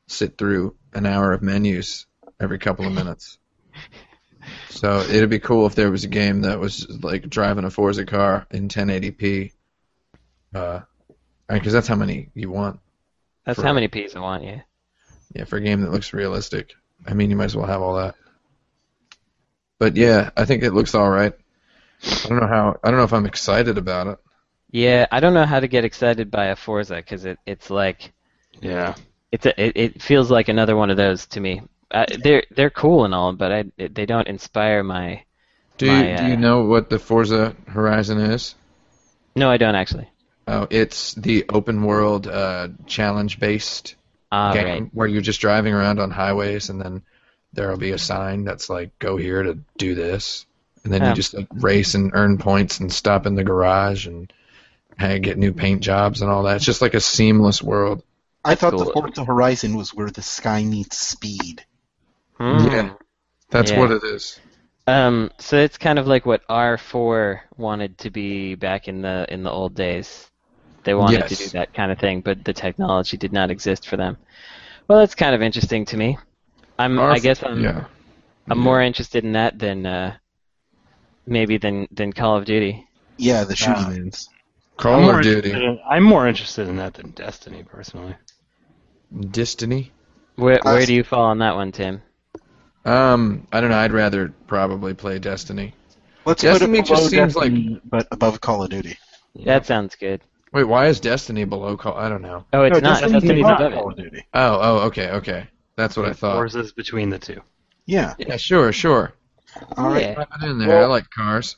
Speaker 3: sit through an hour of menus every couple of minutes. So it'd be cool if there was a game that was like driving a Forza car in 1080p. Uh, because that's how many you want.
Speaker 2: That's
Speaker 3: for-
Speaker 2: how many P's I want, yeah.
Speaker 3: Yeah, for a game that looks realistic. I mean, you might as well have all that. But yeah, I think it looks all right. I don't know how. I don't know if I'm excited about it.
Speaker 2: Yeah, I don't know how to get excited by a Forza because it, it's like
Speaker 1: Yeah.
Speaker 2: it's a, it, it feels like another one of those to me. Uh, they're they're cool and all, but I, they don't inspire my
Speaker 3: Do
Speaker 2: My,
Speaker 3: you, do
Speaker 2: uh,
Speaker 3: you know what the Forza Horizon is?
Speaker 2: No, I don't actually.
Speaker 3: Oh, it's the open world uh, challenge based
Speaker 2: Ah,
Speaker 3: game
Speaker 2: right.
Speaker 3: where you're just driving around on highways and then there'll be a sign that's like go here to do this and then
Speaker 2: Yeah.
Speaker 3: you just like race and earn points and stop in the garage and hey, get new paint jobs and all that. It's just like a seamless world.
Speaker 4: I thought the. Forza Horizon was where the sky meets speed.
Speaker 2: Hmm.
Speaker 3: Yeah. That's
Speaker 2: Yeah.
Speaker 3: what it is.
Speaker 2: Um, so it's kind of like what R4 wanted to be back in the in the old days. They wanted to do that kind of thing, but the technology did not exist for them. Well, that's kind of interesting to me. I'm, I guess I'm,
Speaker 3: yeah.
Speaker 2: I'm more interested in that than uh, maybe than than Call of Duty.
Speaker 4: Yeah, the shooting
Speaker 1: Ah.
Speaker 4: mans.
Speaker 3: Call
Speaker 1: I'm more
Speaker 3: of
Speaker 1: interested
Speaker 3: Duty,
Speaker 1: in- I'm more interested in that than Destiny, personally.
Speaker 3: Destiny.
Speaker 2: Where
Speaker 4: Uh,
Speaker 2: where do you fall on that one, Tim?
Speaker 3: Um, I don't know. I'd rather probably play Destiny.
Speaker 4: Let's
Speaker 3: Destiny
Speaker 4: put it
Speaker 3: just
Speaker 4: below
Speaker 3: seems like-
Speaker 4: but above Call of Duty.
Speaker 2: That sounds good.
Speaker 3: Wait, why is Destiny below Call? I don't know.
Speaker 2: Oh, it's
Speaker 4: No,
Speaker 2: not.
Speaker 4: Destiny's
Speaker 2: Destiny's
Speaker 4: above
Speaker 2: above
Speaker 4: Call of Duty.
Speaker 3: Oh, oh, okay, okay. That's what I thought.
Speaker 1: Forza's between the two.
Speaker 4: Yeah.
Speaker 3: Yeah, sure, sure.
Speaker 4: All right.
Speaker 2: Yeah.
Speaker 3: Drop it in there.
Speaker 4: Well-
Speaker 3: I like cars.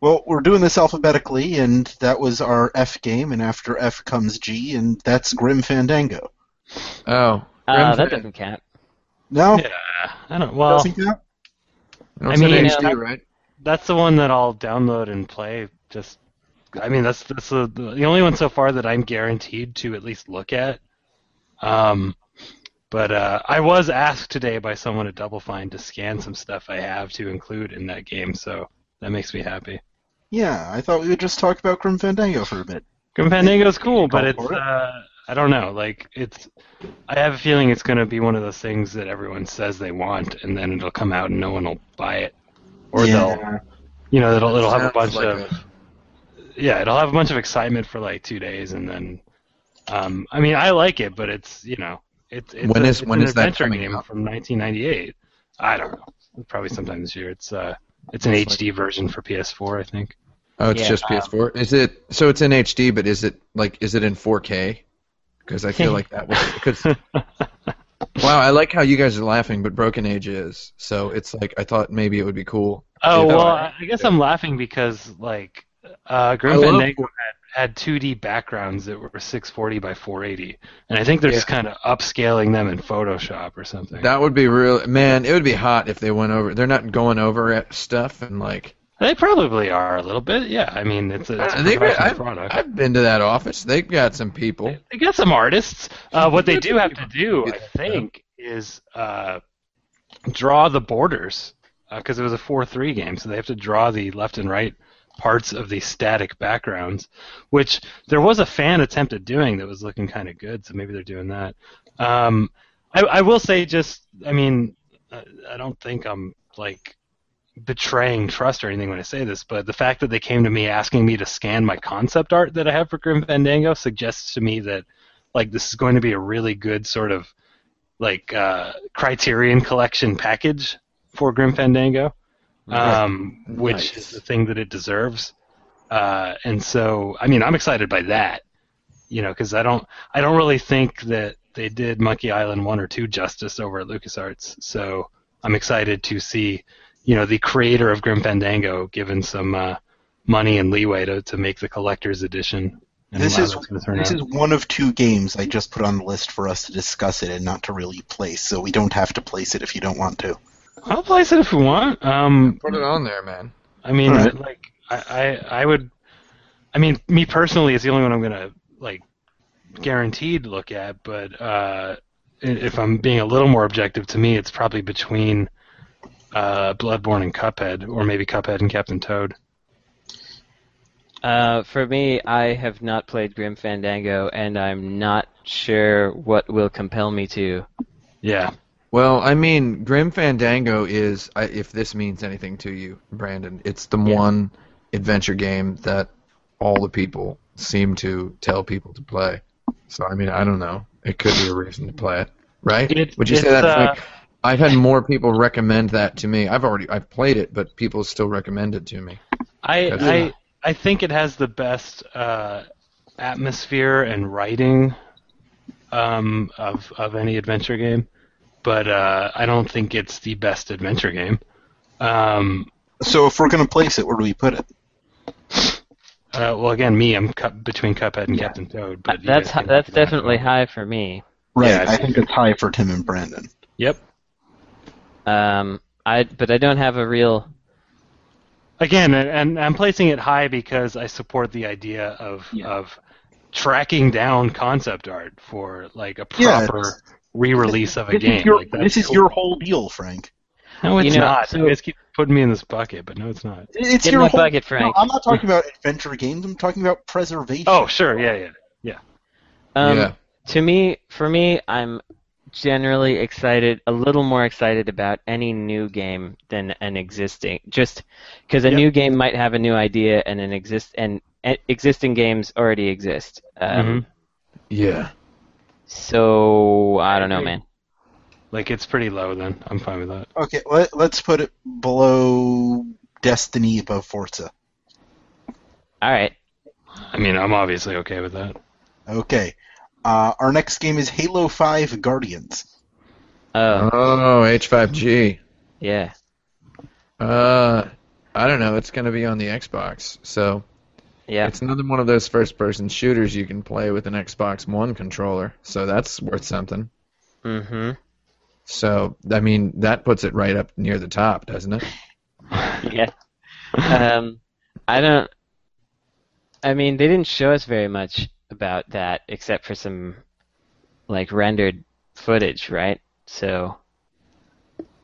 Speaker 4: Well, we're doing this alphabetically, and that was our F game, and after F comes G, and that's Grim Fandango.
Speaker 3: Oh,
Speaker 2: Uh,
Speaker 3: Grim
Speaker 2: that
Speaker 3: Fan-
Speaker 2: doesn't count.
Speaker 4: No,
Speaker 1: Yeah, I don't. Well,
Speaker 4: doesn't count.
Speaker 3: No,
Speaker 1: I mean,
Speaker 3: HD,
Speaker 1: uh,
Speaker 3: right?
Speaker 1: that's the one that I'll download and play. Just, I mean, that's that's the the only one so far that I'm guaranteed to at least look at. Um, but uh, I was asked today by someone at Double Fine to scan some stuff I have to include in that game, so that makes me happy.
Speaker 4: Yeah, I thought we would just talk about Grim Fandango for a bit.
Speaker 1: Grim Fandango's cool, but it's
Speaker 4: it.
Speaker 1: uh, I don't know, like it's. I have a feeling it's going to be one of those things that everyone says they want, and then it'll come out and no one will buy it, or they'll, you know, it'll it'll have a bunch
Speaker 3: like
Speaker 1: of.
Speaker 3: a-
Speaker 1: yeah, it'll have a bunch of excitement for like two days, and then, um, I mean, I like it, but it's you know, it's it's,
Speaker 3: When
Speaker 1: a,
Speaker 3: is-
Speaker 1: it's
Speaker 3: when
Speaker 1: an
Speaker 3: is that
Speaker 1: adventure game
Speaker 3: out?
Speaker 1: from 1998. I don't know, probably sometime this year. It's uh, it's an
Speaker 3: It's
Speaker 1: HD version for PS4, I think.
Speaker 3: Oh, it's
Speaker 2: Yeah,
Speaker 3: just PS4. Is it? So it's in HD, but is it like? Is it in 4K? Because I feel like that was. Because wow, I like how you guys are laughing, but Broken Age is. So it's like I thought maybe it would be cool.
Speaker 1: Oh well, I I guess I'm laughing because like uh, Grim
Speaker 3: I love-
Speaker 1: Fandango had, had 2D backgrounds that were 640 by 480, and I think they're just kind of upscaling them in Photoshop or something.
Speaker 3: That would be real, man. It would be hot if they went over. They're not going over at stuff and like.
Speaker 1: They probably are a little bit. Yeah, I mean it's a, it's a
Speaker 3: Uh,
Speaker 1: professional
Speaker 3: I've,
Speaker 1: product.
Speaker 3: I've been to that office. They've got some people.
Speaker 1: They got some artists. Uh, what they do have to do, I think, is uh, draw the borders because it was a 4-3 game, so they have to draw the left and right parts of the static backgrounds, which there was a fan attempt at doing that was looking kind of good. So maybe they're doing that. Um, I, I will say, just I mean, I, I don't think I'm like betraying trust or anything when I say this, but the fact that they came to me asking me to scan my concept art that I have for Grim Fandango suggests to me that like this is going to be a really good sort of like uh, Criterion Collection package for Grim Fandango, um, which is the thing that it deserves. Uh, and so, I mean, I'm excited by that, you know, because I don't, I don't really think that they did Monkey Island one or two justice over at LucasArts. So I'm excited to see, you know, the creator of Grim Fandango given some uh, money and leeway to, to make the collector's edition.
Speaker 4: This
Speaker 1: how
Speaker 4: is
Speaker 1: that's gonna turn
Speaker 4: this
Speaker 1: out.
Speaker 4: is one of two games I just put on the list for us to discuss it and not to really place. So we don't have to place it if you don't want to.
Speaker 1: I'll place it if we want. Um,
Speaker 3: Put it on there, man.
Speaker 1: I mean,
Speaker 4: All right.
Speaker 1: like, I, I, I would. I mean, me personally is the only one I'm gonna like guaranteed look at. But uh, if I'm being a little more objective, to me, it's probably between uh, Bloodborne and Cuphead, or maybe Cuphead and Captain Toad.
Speaker 2: Uh, for me, I have not played Grim Fandango, and I'm not sure what will compel me to.
Speaker 1: Yeah,
Speaker 3: Well, I mean, Grim Fandango is, if this means anything to you, Brandon, it's the
Speaker 2: Yeah.
Speaker 3: one adventure game that all the people seem to tell people to play. So, I mean, I don't know. It could be a reason to play it, right?
Speaker 1: It's-
Speaker 3: Would you say
Speaker 1: it's,
Speaker 3: that?
Speaker 1: uh,
Speaker 3: Frank? I've had more people recommend that to me. I've already I've played it, but people still recommend it to me.
Speaker 1: I,
Speaker 3: That's-
Speaker 1: I, I think it has the best uh, atmosphere and writing um, of of any adventure game, but uh, I don't think it's the best adventure game. Um,
Speaker 4: So if we're going to place it, where do we put it?
Speaker 1: Uh, well, again, me, I'm cu- between Cuphead and
Speaker 4: Yeah.
Speaker 1: Captain Toad. But you
Speaker 2: That's
Speaker 1: guys
Speaker 2: hi-
Speaker 1: can
Speaker 2: that's
Speaker 1: knock it out.
Speaker 2: definitely high for me.
Speaker 4: Right.
Speaker 1: Yeah,
Speaker 4: I think it's high for Tim and Brandon.
Speaker 1: Yep.
Speaker 2: Um, I but I don't have a real.
Speaker 1: Again, and, and I'm placing it high because I support the idea of
Speaker 4: Yeah.
Speaker 1: of tracking down concept art for like a proper
Speaker 4: it's-
Speaker 1: re-release of a
Speaker 4: This
Speaker 1: game.
Speaker 4: is your
Speaker 1: Like,
Speaker 4: this is
Speaker 1: cool.
Speaker 4: your whole deal, Frank.
Speaker 1: No, it's
Speaker 2: You know,
Speaker 1: not.
Speaker 2: so-
Speaker 1: you guys keep putting me in this bucket, but no, it's not.
Speaker 4: It's
Speaker 2: Get
Speaker 4: your whole,
Speaker 2: bucket, Frank.
Speaker 4: No, I'm not talking about adventure games. I'm talking about preservation.
Speaker 1: Oh, sure, yeah, yeah.
Speaker 2: Um,
Speaker 3: Yeah.
Speaker 2: To me, for me, I'm generally excited, a little more excited about any new game than an existing. Just because a
Speaker 1: Yep.
Speaker 2: new game might have a new idea, and an exist and existing games already exist. Um,
Speaker 1: Mhm.
Speaker 3: Yeah.
Speaker 2: So I don't know, man.
Speaker 1: Like it's pretty low. Then I'm fine with that.
Speaker 4: Okay, let, let's put it below Destiny, above Forza.
Speaker 2: All right.
Speaker 1: I mean, I'm obviously okay with that.
Speaker 4: Okay. Uh, our next game is Halo 5 Guardians.
Speaker 2: Oh,
Speaker 3: Oh, H5G.
Speaker 2: yeah.
Speaker 3: Uh, I don't know. It's going to be on the Xbox, so
Speaker 2: Yeah.
Speaker 3: it's another one of those first-person shooters you can play with an Xbox One controller. So that's worth something.
Speaker 2: Mm-hmm.
Speaker 3: So I mean, that puts it right up near the top, doesn't it?
Speaker 2: Yeah. Um, I don't. I mean, they didn't show us very much about that, except for some like rendered footage, right? So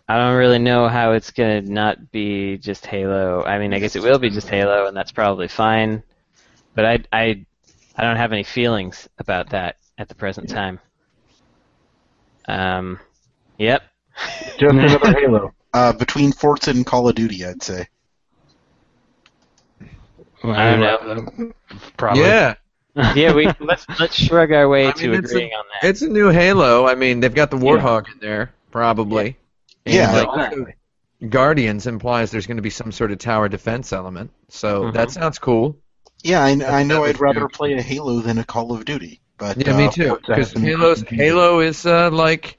Speaker 2: I don't really know how it's gonna not be just Halo. I mean, I guess it will be just Halo, and that's probably fine. But I, I, I don't have any feelings about that at the present time. Um, yep.
Speaker 4: Just another Halo. Uh, between Forza and Call of Duty, I'd say.
Speaker 2: I don't know.
Speaker 1: Probably.
Speaker 3: Yeah,
Speaker 2: Yeah, we let's let's shrug our way
Speaker 3: I
Speaker 2: to
Speaker 3: mean, it's a-
Speaker 2: agreeing on that.
Speaker 3: it's a new Halo. I mean, they've got the Warthog in there, probably.
Speaker 4: Yeah,
Speaker 3: And, uh,
Speaker 4: exactly.
Speaker 3: Guardians implies there's going to be some sort of tower defense element, so
Speaker 2: Mhm.
Speaker 3: that sounds cool.
Speaker 4: Yeah, I, I know I'd rather
Speaker 3: good.
Speaker 4: play a Halo than a Call of Duty. But
Speaker 3: Yeah,
Speaker 4: uh,
Speaker 3: me too.
Speaker 4: Forza
Speaker 3: Because
Speaker 4: has been
Speaker 3: Halo's. Halo is uh, like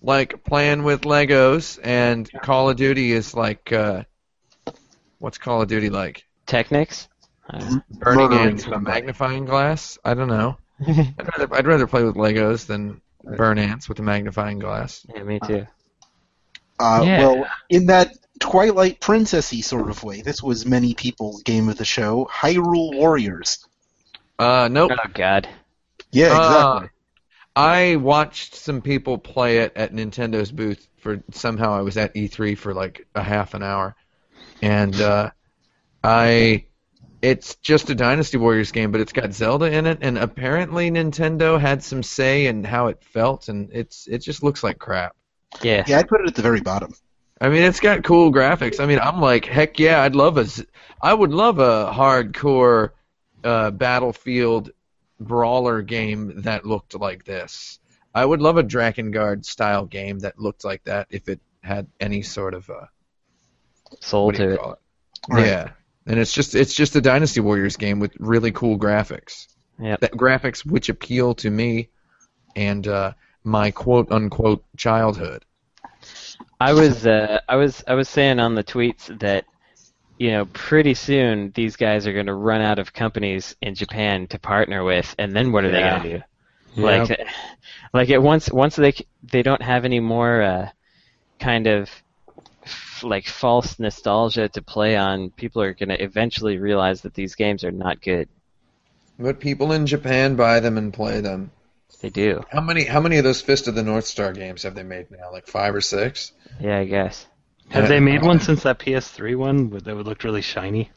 Speaker 3: like playing with Legos, and Call of Duty is like uh, what's Call of Duty like?
Speaker 2: Technics. Uh,
Speaker 3: Burning
Speaker 4: Murdering
Speaker 3: ants with a
Speaker 4: somebody.
Speaker 3: magnifying glass? I don't know. I'd rather I'd rather play with Legos than burn ants with a magnifying glass.
Speaker 2: yeah, me too.
Speaker 4: Uh,
Speaker 2: Yeah.
Speaker 4: Well, in that Twilight Princessy sort of way, this was many people's game of the show, Hyrule Warriors.
Speaker 3: Uh, nope.
Speaker 2: Oh God.
Speaker 4: Yeah,
Speaker 3: Uh,
Speaker 4: exactly.
Speaker 3: I watched some people play it at Nintendo's booth for somehow I was at E3 for like a half an hour, and uh, I it's just a Dynasty Warriors game, but it's got Zelda in it, and apparently Nintendo had some say in how it felt, and it's it just looks like crap.
Speaker 2: Yeah.
Speaker 4: yeah, I'd put it at the very bottom.
Speaker 3: I mean, it's got cool graphics. I mean, I'm like, heck yeah, I'd love a, Z- I would love a hardcore uh, Battlefield brawler game that looked like this. I would love a Drakengard style game that looked like that if it had any sort of uh,
Speaker 2: Soul to it.
Speaker 3: it?
Speaker 4: Right.
Speaker 3: Yeah, and it's just it's just a Dynasty Warriors game with really cool graphics.
Speaker 2: Yep.
Speaker 3: That graphics which appeal to me and uh, my quote unquote childhood.
Speaker 2: I was uh, I was I was saying on the tweets that you know pretty soon these guys are going to run out of companies in Japan to partner with, and then what are
Speaker 1: Yeah.
Speaker 2: they going to do? Like, like it once once they they don't have any more uh, kind of f- like false nostalgia to play on. People are going to eventually realize that these games are not good.
Speaker 3: But people in Japan buy them and play them.
Speaker 2: They do.
Speaker 3: How many how many of those Fist of the North Star games have they made now? Like five or six?
Speaker 2: Yeah, I guess.
Speaker 1: Have
Speaker 3: Yeah.
Speaker 1: they made one since that PS3 one that would look really shiny?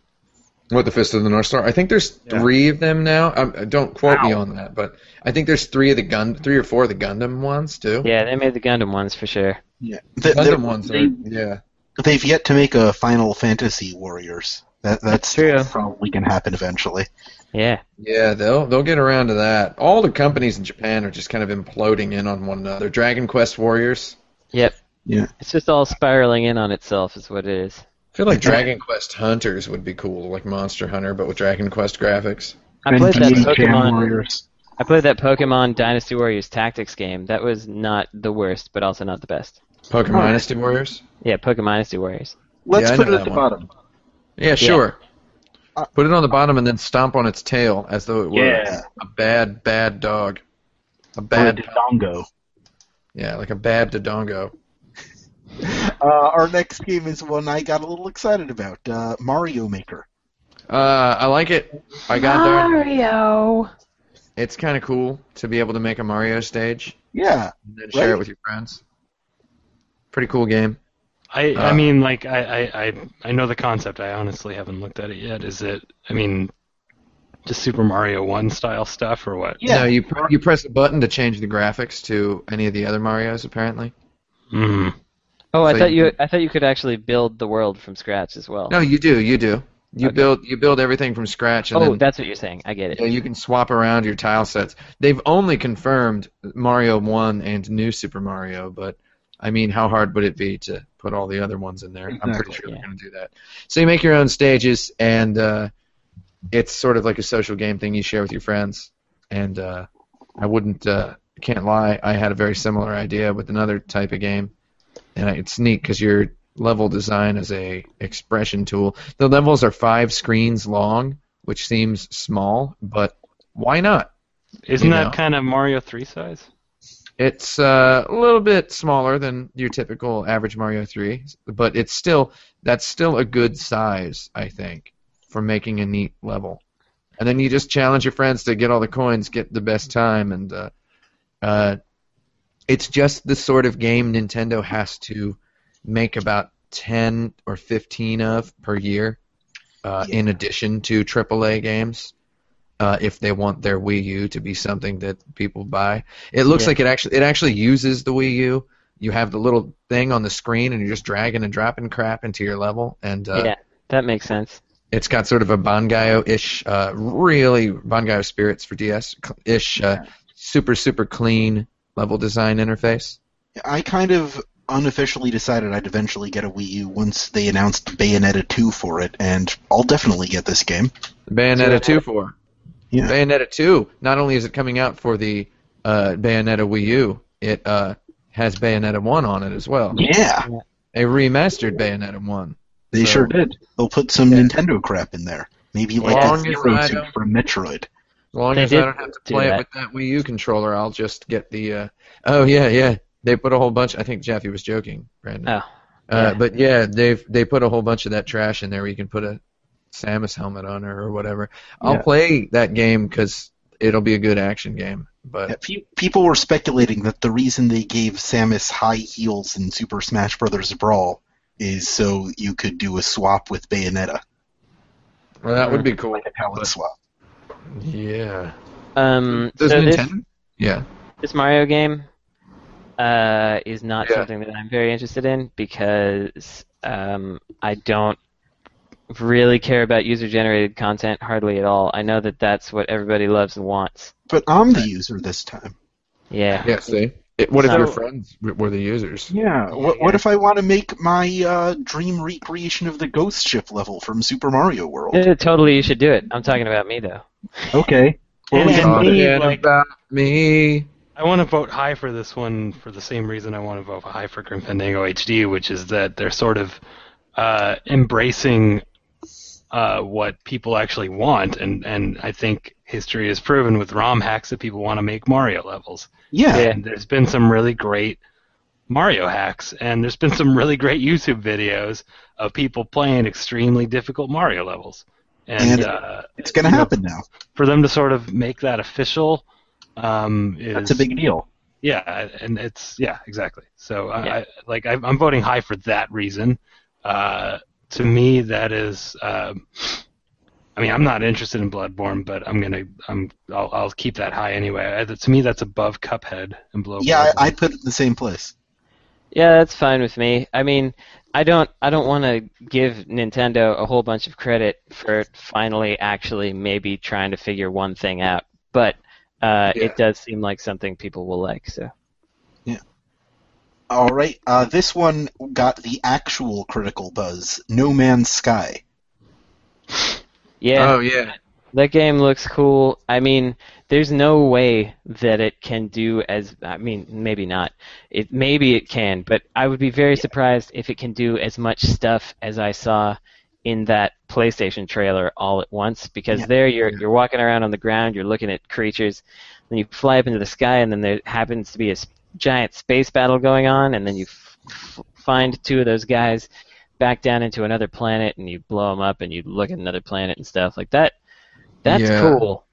Speaker 3: What the Fist of the North Star? I think there's
Speaker 1: Yeah.
Speaker 3: three of them now. Um, don't quote me on that, but I think there's three of the gun, three or four of the Gundam ones too.
Speaker 2: Yeah, they made the Gundam ones for sure.
Speaker 4: Yeah, Th-
Speaker 3: Gundam ones
Speaker 4: they,
Speaker 3: are yeah.
Speaker 4: They've yet to make a Final Fantasy Warriors. That that's
Speaker 2: True.
Speaker 4: probably can happen eventually.
Speaker 2: Yeah.
Speaker 3: Yeah, they'll they'll get around to that. All the companies in Japan are just kind of imploding in on one another. Dragon Quest Warriors.
Speaker 2: Yep.
Speaker 4: Yeah.
Speaker 2: It's just all spiraling in on itself, is what it is.
Speaker 3: I feel like Dragon Quest Hunters would be cool, like Monster Hunter, but with Dragon Quest graphics.
Speaker 2: I played that Pokemon. I played that Pokemon Dynasty Warriors Tactics game. That was not the worst, but also not the best.
Speaker 3: Pokemon
Speaker 4: Oh.
Speaker 3: Dynasty Warriors.
Speaker 2: Yeah, Pokemon Dynasty Warriors.
Speaker 4: Let's
Speaker 3: Yeah,
Speaker 4: put it at the
Speaker 3: one.
Speaker 4: bottom.
Speaker 3: Yeah, sure.
Speaker 4: Uh,
Speaker 3: Put it on the bottom and then stomp on its tail as though it were
Speaker 4: Yeah.
Speaker 3: a bad, bad dog. A
Speaker 4: Or a
Speaker 3: bad,
Speaker 4: Dodongo.
Speaker 3: yeah, like a bad Dodongo.
Speaker 4: Uh, our next game is one I got a little excited about. Uh, Mario Maker.
Speaker 3: Uh, I like it. I got there.
Speaker 2: Mario.
Speaker 3: It's kind of cool to be able to make a Mario stage
Speaker 4: Yeah.
Speaker 3: and then share
Speaker 4: Right.
Speaker 3: it with your friends. Pretty cool game.
Speaker 1: I I
Speaker 3: Uh,
Speaker 1: mean, like I, I I I know the concept. I honestly haven't looked at it yet. Is it? I mean, just Super Mario One style stuff or what?
Speaker 4: Yeah.
Speaker 3: No, you pr- you press a button to change the graphics to any of the other Mario's apparently.
Speaker 1: Hmm.
Speaker 2: Oh, I
Speaker 3: So
Speaker 2: thought
Speaker 3: you
Speaker 2: you I thought you could actually build the world from scratch as well.
Speaker 3: No, you do, you do. You
Speaker 2: Okay.
Speaker 3: build you build everything from scratch and
Speaker 2: oh,
Speaker 3: then
Speaker 2: that's what you're saying. I get it.
Speaker 3: Yeah, you can swap around your tile sets. They've only confirmed Mario 1 and New Super Mario, but I mean, how hard would it be to put all the other ones in there? I'm pretty sure
Speaker 2: yeah.
Speaker 3: they're going to do that. So you make your own stages, and uh, it's sort of like a social game thing you share with your friends. And uh, I wouldn't, uh, can't lie, I had a very similar idea with another type of game, and it's neat because your level design is a expression tool. The levels are five screens long, which seems small, but why not?
Speaker 1: Isn't
Speaker 3: You
Speaker 1: that
Speaker 3: know.
Speaker 1: kind of Mario Three size?
Speaker 3: It's uh, a little bit smaller than your typical average Mario 3, but it's still that's still a good size, I think, for making a neat level. And then you just challenge your friends to get all the coins, get the best time, and uh, uh, it's just the sort of game Nintendo has to make about 10 or 15 of per year, uh, in addition to AAA games. Uh, if they want their Wii U to be something that people buy, it looks
Speaker 2: Yeah.
Speaker 3: like it actually it actually uses the Wii U. You have the little thing on the screen, and you're just dragging and dropping crap into your level, and uh,
Speaker 2: yeah, that makes sense.
Speaker 3: it's got sort of a Bangai-O-ish, uh, really Bangai-O Spirits for DS-ish, uh, super super clean level design interface.
Speaker 4: I kind of unofficially decided I'd eventually get a Wii U once they announced Bayonetta 2 for it, and I'll definitely get this game.
Speaker 3: Bayonetta 2 for
Speaker 4: Yeah.
Speaker 3: Bayonetta 2. Not only is it coming out for the uh, Bayonetta Wii U, it uh, has Bayonetta 1 on it as well.
Speaker 4: Yeah,
Speaker 3: A remastered Bayonetta 1.
Speaker 4: they
Speaker 3: So-
Speaker 4: sure did. They'll put some
Speaker 3: Yeah.
Speaker 4: Nintendo crap in there. Maybe like
Speaker 3: Long
Speaker 4: a
Speaker 3: as
Speaker 4: Zero
Speaker 3: I
Speaker 4: Suit
Speaker 3: don't-
Speaker 4: from Metroid.
Speaker 3: As long
Speaker 2: They
Speaker 3: as I don't have to
Speaker 2: do
Speaker 3: play it with that Wii U controller, I'll just get the. Uh, oh yeah, yeah. They put a whole bunch. I think Jeffy was joking, Brandon.
Speaker 2: Oh,
Speaker 3: Uh,
Speaker 2: yeah.
Speaker 3: But yeah, they've they put a whole bunch of that trash in there where you can put a Samus helmet on her or whatever. I'll
Speaker 4: Yeah.
Speaker 3: play that game because it'll be a good action game. But
Speaker 4: Yeah, People were speculating that the reason they gave Samus high heels in Super Smash Bros. Brawl is so you could do a swap with Bayonetta,
Speaker 3: well, that would be cool.
Speaker 4: like a talent
Speaker 3: But-
Speaker 4: swap.
Speaker 3: Yeah.
Speaker 2: um,
Speaker 3: Does
Speaker 2: so this,
Speaker 3: Yeah.
Speaker 2: this Mario game uh, is not
Speaker 3: Yeah.
Speaker 2: something that I'm very interested in because um, I don't really care about user-generated content hardly at all. I know that that's what everybody loves and wants.
Speaker 4: But I'm the user this time.
Speaker 2: Yeah.
Speaker 3: Yeah. See. It, what if
Speaker 2: So-
Speaker 3: your friends were the users?
Speaker 4: Yeah. What, what if I want to make my uh, dream recreation of the Ghost Ship level from Super Mario World?
Speaker 2: Uh, totally, you should do it. I'm talking about me though.
Speaker 4: Okay.
Speaker 1: And,
Speaker 4: Well,
Speaker 1: and
Speaker 3: Talking
Speaker 1: me, like,
Speaker 3: about me.
Speaker 1: I want to vote high for this one for the same reason I want to vote high for Grim Fandango HD, which is that they're sort of uh, embracing uh, what people actually want, and and I think history has proven with ROM hacks that people want to make Mario levels.
Speaker 4: yeah.
Speaker 1: And there's been some really great Mario hacks, and there's been some really great YouTube videos of people playing extremely difficult Mario levels. And,
Speaker 4: And-
Speaker 1: uh,
Speaker 4: It's going to
Speaker 1: you know,
Speaker 4: happen now.
Speaker 1: for them to sort of make that official um, is
Speaker 4: That's a big deal.
Speaker 1: yeah, and it's yeah, exactly. So I,
Speaker 2: Yeah.
Speaker 1: I like I'm, I'm voting high for that reason. Uh, to me, that is. Um, I mean, I'm not interested in Bloodborne, but I'm gonna. I'm. I'll, I'll keep that high anyway. Uh, To me, that's above Cuphead and below.
Speaker 4: Yeah, I, I'd put it in the same place.
Speaker 2: Yeah, that's fine with me. I mean, I don't I don't want to give Nintendo a whole bunch of credit for finally actually maybe trying to figure one thing out, but uh,
Speaker 3: Yeah.
Speaker 2: it does seem like something people will like. So
Speaker 4: All right. Uh, this one got the actual critical buzz. No Man's Sky.
Speaker 2: yeah,
Speaker 3: Oh yeah.
Speaker 2: that game looks cool. I mean, there's no way that it can do as. I mean, maybe not. It maybe it can, but I would be very surprised if it can do as much stuff as I saw in that PlayStation trailer all at once. Because
Speaker 4: Yeah.
Speaker 2: there, you're you're walking around on the ground, you're looking at creatures, then you fly up into the sky, and then there happens to be a s- giant space battle going on, and then you f- f- find two of those guys back down into another planet, and you blow them up, and you look at another planet and stuff like that. That's
Speaker 3: Yeah.
Speaker 2: cool.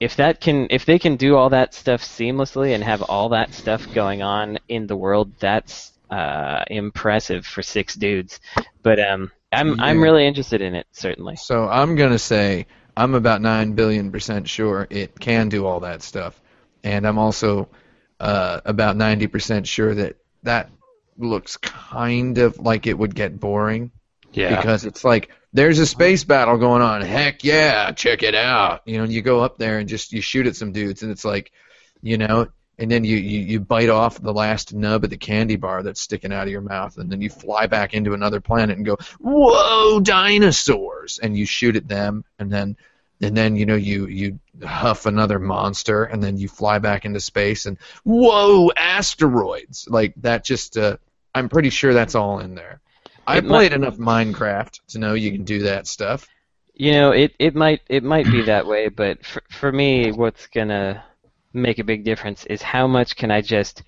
Speaker 2: If that can, if they can do all that stuff seamlessly and have all that stuff going on in the world, that's uh, impressive for six dudes. But um, I'm I'm really interested in it, certainly.
Speaker 3: So I'm gonna say I'm about nine billion percent sure it can do all that stuff, and I'm also uh, about ninety percent sure that that looks kind of like it would get boring
Speaker 1: Yeah.
Speaker 3: because it's like there's a space battle going on. Heck yeah, check it out. You know, you go up there and just you shoot at some dudes, and it's like, you know, and then you, you you bite off the last nub of the candy bar that's sticking out of your mouth, and then you fly back into another planet and go, whoa, dinosaurs, and you shoot at them, and then and then you know you you huff another monster, and then you fly back into space, and whoa, asteroids, like that. Just uh, I'm pretty sure that's all in there. I
Speaker 2: It might-
Speaker 3: played enough Minecraft to know you can do that stuff.
Speaker 2: You know, it, it might it might be that way, but for for me, what's gonna make a big difference is how much can I just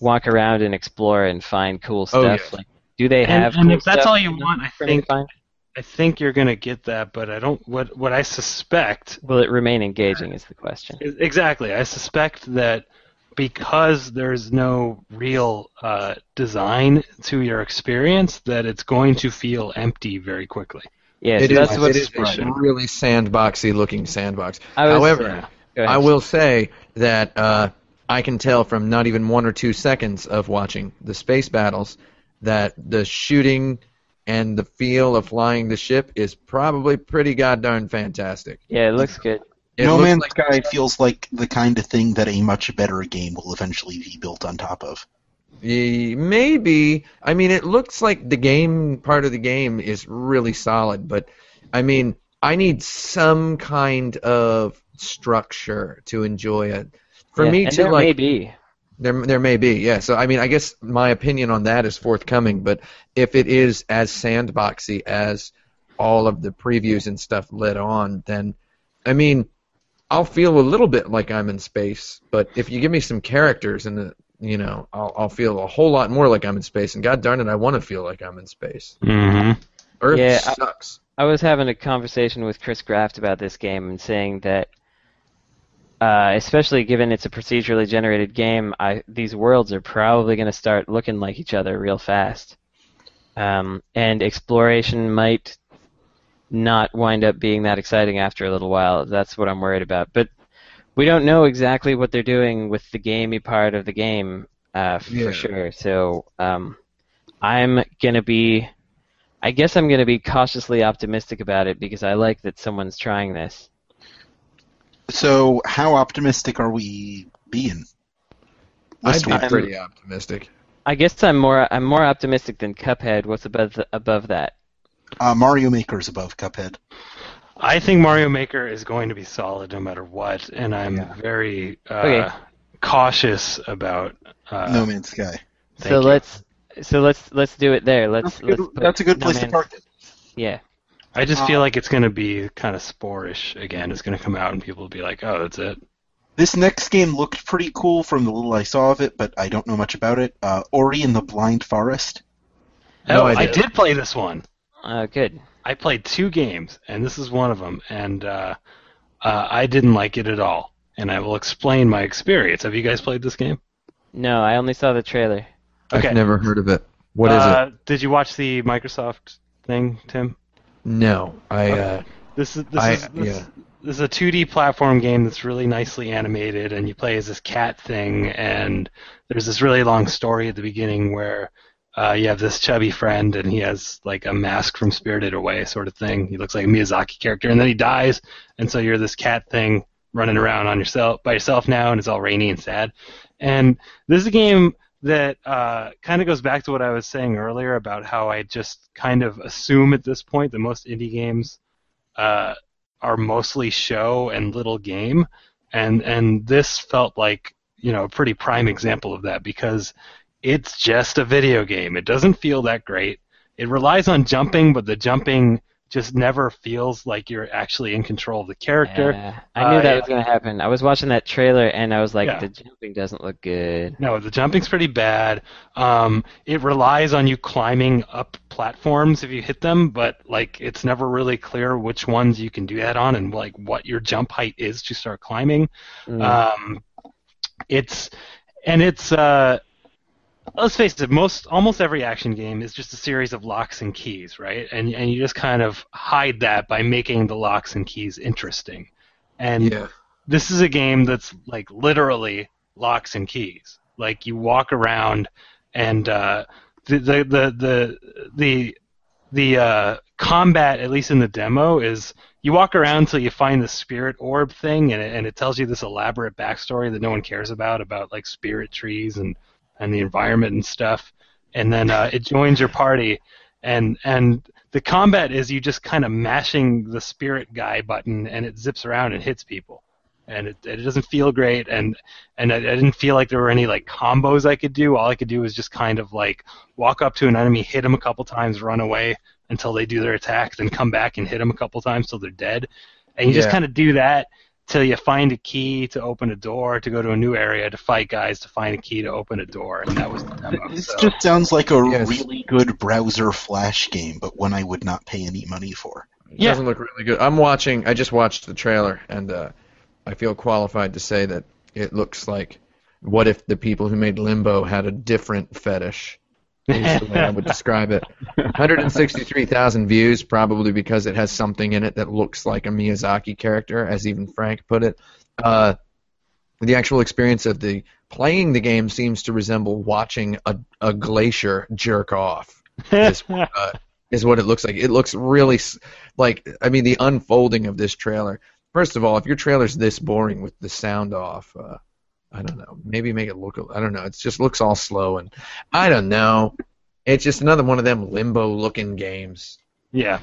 Speaker 2: walk around and explore and find cool
Speaker 3: Oh,
Speaker 2: stuff.
Speaker 3: yeah.
Speaker 2: Like, do they
Speaker 1: And-
Speaker 2: have?
Speaker 1: and
Speaker 2: cool
Speaker 1: if that's
Speaker 2: stuff
Speaker 1: all you want, I
Speaker 2: for me to
Speaker 1: think-
Speaker 2: find?
Speaker 1: I think you're gonna get that, but I don't. What what I suspect
Speaker 2: Will it remain engaging? Is the question.
Speaker 1: exactly. I suspect that because there's no real uh, design to your experience, that it's going to feel empty very quickly.
Speaker 2: Yeah,
Speaker 3: It
Speaker 2: so
Speaker 3: is,
Speaker 2: that's
Speaker 3: it
Speaker 2: what's
Speaker 3: is a really sandboxy looking sandbox.
Speaker 2: I was-
Speaker 3: However,
Speaker 1: Yeah.
Speaker 3: I will say that uh, I can tell from not even one or two seconds of watching the space battles that the shooting and the feel of flying the ship is probably pretty goddamn fantastic.
Speaker 2: Yeah, it looks good.
Speaker 3: It
Speaker 4: no
Speaker 3: looks
Speaker 4: Man's
Speaker 3: like-
Speaker 4: Sky feels like the kind of thing that a much better game will eventually be built on top of.
Speaker 3: Maybe. I mean, it looks like the game part of the game is really solid, but I mean, I need some kind of structure to enjoy it. For
Speaker 2: Yeah,
Speaker 3: me
Speaker 2: and
Speaker 3: to
Speaker 2: there
Speaker 3: like,
Speaker 2: may be.
Speaker 3: There there may be, yeah. So I mean, I guess my opinion on that is forthcoming. But if it is as sandboxy as all of the previews and stuff led on, then I mean, I'll feel a little bit like I'm in space. But if you give me some characters and the you know, I'll, I'll feel a whole lot more like I'm in space. And God darn it, I want to feel like I'm in space.
Speaker 1: Mm-hmm.
Speaker 3: Earth
Speaker 2: Yeah, I- I was having a conversation with Kris Graft about this game and saying that, uh, especially given it's a procedurally generated game, I, these worlds are probably going to start looking like each other real fast. Um, and exploration might not wind up being that exciting after a little while. That's what I'm worried about. But we don't know exactly what they're doing with the gamey part of the game uh, for
Speaker 3: Yeah.
Speaker 2: sure. So um, I'm going to be I guess I'm going to be cautiously optimistic about it because I like that someone's trying this.
Speaker 4: So, how optimistic are we being?
Speaker 3: I'd be pretty optimistic.
Speaker 2: I guess I'm more I'm more optimistic than Cuphead. What's above the, above that?
Speaker 4: Uh, Mario Maker's above Cuphead.
Speaker 1: I think Mario Maker is going to be solid no matter what, and I'm
Speaker 4: Yeah.
Speaker 1: very uh,
Speaker 2: Okay.
Speaker 1: cautious about. Uh,
Speaker 4: no Man's Sky.
Speaker 2: So
Speaker 1: you.
Speaker 2: let's so let's let's do it there. Let's
Speaker 4: That's a
Speaker 2: let's
Speaker 4: good, that's a good
Speaker 2: No
Speaker 4: place to
Speaker 2: Man's-
Speaker 4: park it.
Speaker 2: Yeah.
Speaker 1: I just
Speaker 4: Uh,
Speaker 1: feel like it's going to be kind of sporish again. It's going to come out and people will be like, "Oh, that's it."
Speaker 4: This next game looked pretty cool from the little I saw of it, but I don't know much about it. Uh, Ori and the Blind Forest.
Speaker 3: No
Speaker 1: oh, I
Speaker 3: idea.
Speaker 1: did play this one.
Speaker 2: Uh, good.
Speaker 1: I played two games, and this is one of them, and uh, uh, I didn't like it at all. And I will explain my experience. Have you guys played this game?
Speaker 2: No, I only saw the trailer.
Speaker 1: Okay.
Speaker 3: I've never heard of it. What is
Speaker 1: uh, Did you watch the Microsoft thing, Tim?
Speaker 3: No, I. Uh,
Speaker 1: This is this
Speaker 3: I-
Speaker 1: is this,
Speaker 3: yeah.
Speaker 1: this is a 2D platform game that's really nicely animated, and you play as this cat thing, and there's this really long story at the beginning where uh, you have this chubby friend, and he has like a mask from Spirited Away sort of thing. He looks like a Miyazaki character, and then he dies, and so you're this cat thing running around on yourself by yourself now, and it's all rainy and sad. And this is a game that uh, kind of goes back to what I was saying earlier about how I just kind of assume at this point that most indie games uh, are mostly show and little game, and and this felt like you know a pretty prime example of that because it's just a video game. It doesn't feel that great. It relies on jumping, but the jumping just never feels like you're actually in control of the character.
Speaker 2: Yeah, I knew
Speaker 1: Uh,
Speaker 2: that was going to happen. I was watching that trailer and I was like,
Speaker 1: Yeah.
Speaker 2: the jumping doesn't look good.
Speaker 1: No, the jumping's pretty bad. Um, it relies on you climbing up platforms if you hit them, but like it's never really clear which ones you can do that on and like what your jump height is to start climbing.
Speaker 2: Mm.
Speaker 1: Um, it's and it's uh, let's face it, most almost every action game is just a series of locks and keys, right? And and you just kind of hide that by making the locks and keys interesting. And
Speaker 3: Yeah.
Speaker 1: this is a game that's like literally locks and keys. Like you walk around and uh, the, the the the the the uh, combat, at least in the demo, is you walk around until you find the spirit orb thing, and it, and it tells you this elaborate backstory that no one cares about about like spirit trees and and the environment and stuff. And then uh, it joins your party, and and the combat is you just kind of mashing the spirit guy button, and it zips around and hits people, and it, it doesn't feel great, and and I, I didn't feel like there were any like combos I could do. All I could do was just kind of like walk up to an enemy, hit them a couple times, run away until they do their attack, then come back and hit them a couple times till they're dead, and you just kind of do that till you find a key to open a door to go to a new area to fight guys to find a key to open a door, and that was the demo.
Speaker 4: This
Speaker 1: so.
Speaker 4: just sounds like a
Speaker 3: Yes.
Speaker 4: really good browser flash game, but one I would not pay any money for.
Speaker 3: It
Speaker 1: Yeah.
Speaker 3: doesn't look really good. I'm watching. I just watched the trailer, and uh, I feel qualified to say that it looks like. What if the people who made Limbo had a different fetish? Is the way I would describe it. 163,000 views, probably because it has something in it that looks like a Miyazaki character, as even Frank put it. Uh, the actual experience of the playing the game seems to resemble watching a, a glacier jerk off is, uh, is what it looks like. It looks really s- like I mean the unfolding of this trailer. First of all, if your trailer's this boring with the sound off, uh, I don't know. Maybe make it look. I don't know. It just looks all slow and I don't know. It's just another one of them limbo-looking games.
Speaker 1: yeah,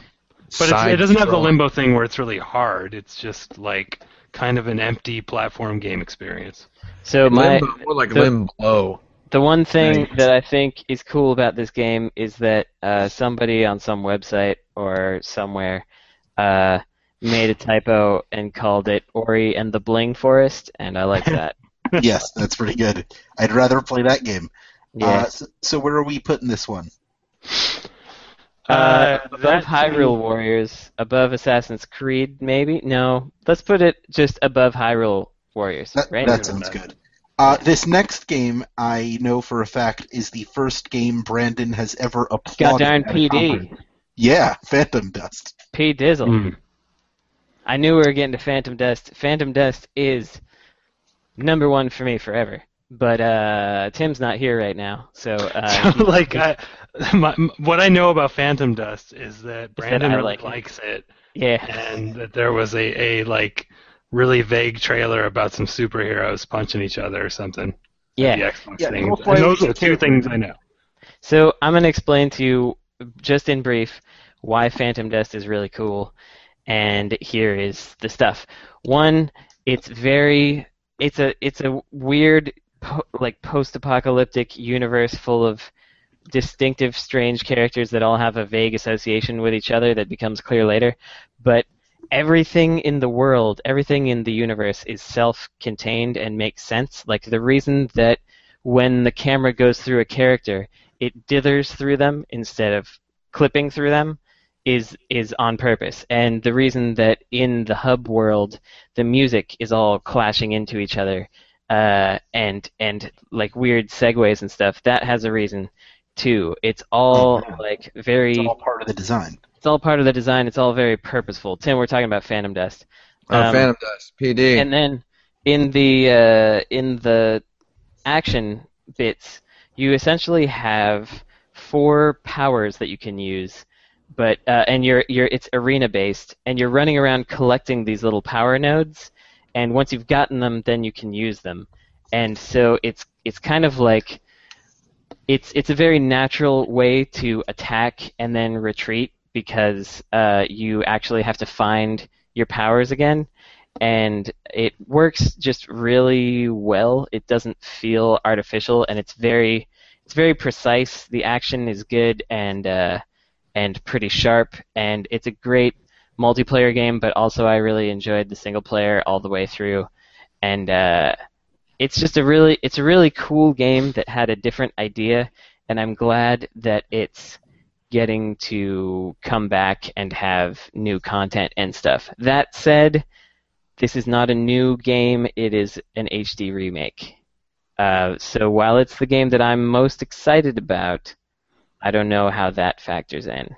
Speaker 1: but it's, it doesn't have the limbo thing where it's really hard. It's just like kind of an empty platform game experience.
Speaker 2: So my
Speaker 3: limbo, more like
Speaker 2: the-
Speaker 3: limbo.
Speaker 2: the one thing
Speaker 3: Right.
Speaker 2: that I think is cool about this game is that uh, somebody on some website or somewhere uh, made a typo and called it Ori and the Bling Forest, and I like that.
Speaker 4: Yes, that's pretty good. I'd rather play that game.
Speaker 2: Yeah.
Speaker 4: Uh, so, so where are we putting this one?
Speaker 2: Uh, above
Speaker 1: that to
Speaker 2: Hyrule
Speaker 1: me-
Speaker 2: Warriors, above Assassin's Creed, maybe? No, let's put it just above Hyrule Warriors,
Speaker 4: That,
Speaker 2: right?
Speaker 4: that sounds good. Uh, this next game, I know for a fact, is the first game Brandon has ever applauded.
Speaker 2: God darn
Speaker 4: at a
Speaker 2: PD.
Speaker 4: Yeah, Phantom Dust.
Speaker 2: P Dizzle.
Speaker 1: Mm.
Speaker 2: I knew we were getting to Phantom Dust. Phantom Dust is number one for me forever. But uh, Tim's not here right now, so uh,
Speaker 1: So, like, I, my, what I know about Phantom Dust is that Brandon
Speaker 2: I
Speaker 1: really
Speaker 2: it.
Speaker 1: likes it,
Speaker 2: yeah.
Speaker 1: and that there was a, a like really vague trailer about some superheroes punching each other or something.
Speaker 2: Yeah.
Speaker 1: The Xbox
Speaker 4: Yeah,
Speaker 1: thing.
Speaker 4: before
Speaker 1: And those are two things I know.
Speaker 2: So I'm going to explain to you, just in brief, why Phantom Dust is really cool. And here is the stuff. One, it's very, it's a, it's a weird, po- like post-apocalyptic universe full of distinctive, strange characters that all have a vague association with each other that becomes clear later. But everything in the world, everything in the universe is self-contained and makes sense. Like the reason that when the camera goes through a character, it dithers through them instead of clipping through them is is on purpose. And the reason that in the hub world the music is all clashing into each other uh, and and like weird segues and stuff, that has a reason too. It's all like very
Speaker 4: It's all part of the design.
Speaker 2: it's all part of the design. It's all very purposeful. Tim, we're talking about Phantom Dust.
Speaker 3: Oh,
Speaker 2: Um,
Speaker 3: Phantom Dust, PD.
Speaker 2: And then in the uh, in the action bits, you essentially have four powers that you can use, but uh, and you're you're it's arena based, and you're running around collecting these little power nodes, and once you've gotten them, then you can use them, and so it's it's kind of like it's it's a very natural way to attack and then retreat because uh, you actually have to find your powers again, and it works just really well. It doesn't feel artificial, and it's very it's very precise. The action is good and uh, and pretty sharp, and it's a great multiplayer game. But also, I really enjoyed the single player all the way through, and uh, it's just a really it's a really cool game that had a different idea, and I'm glad that it's getting to come back and have new content and stuff. That said, this is not a new game, it is an HD remake. Uh, so while it's the game that I'm most excited about, I don't know how that factors in.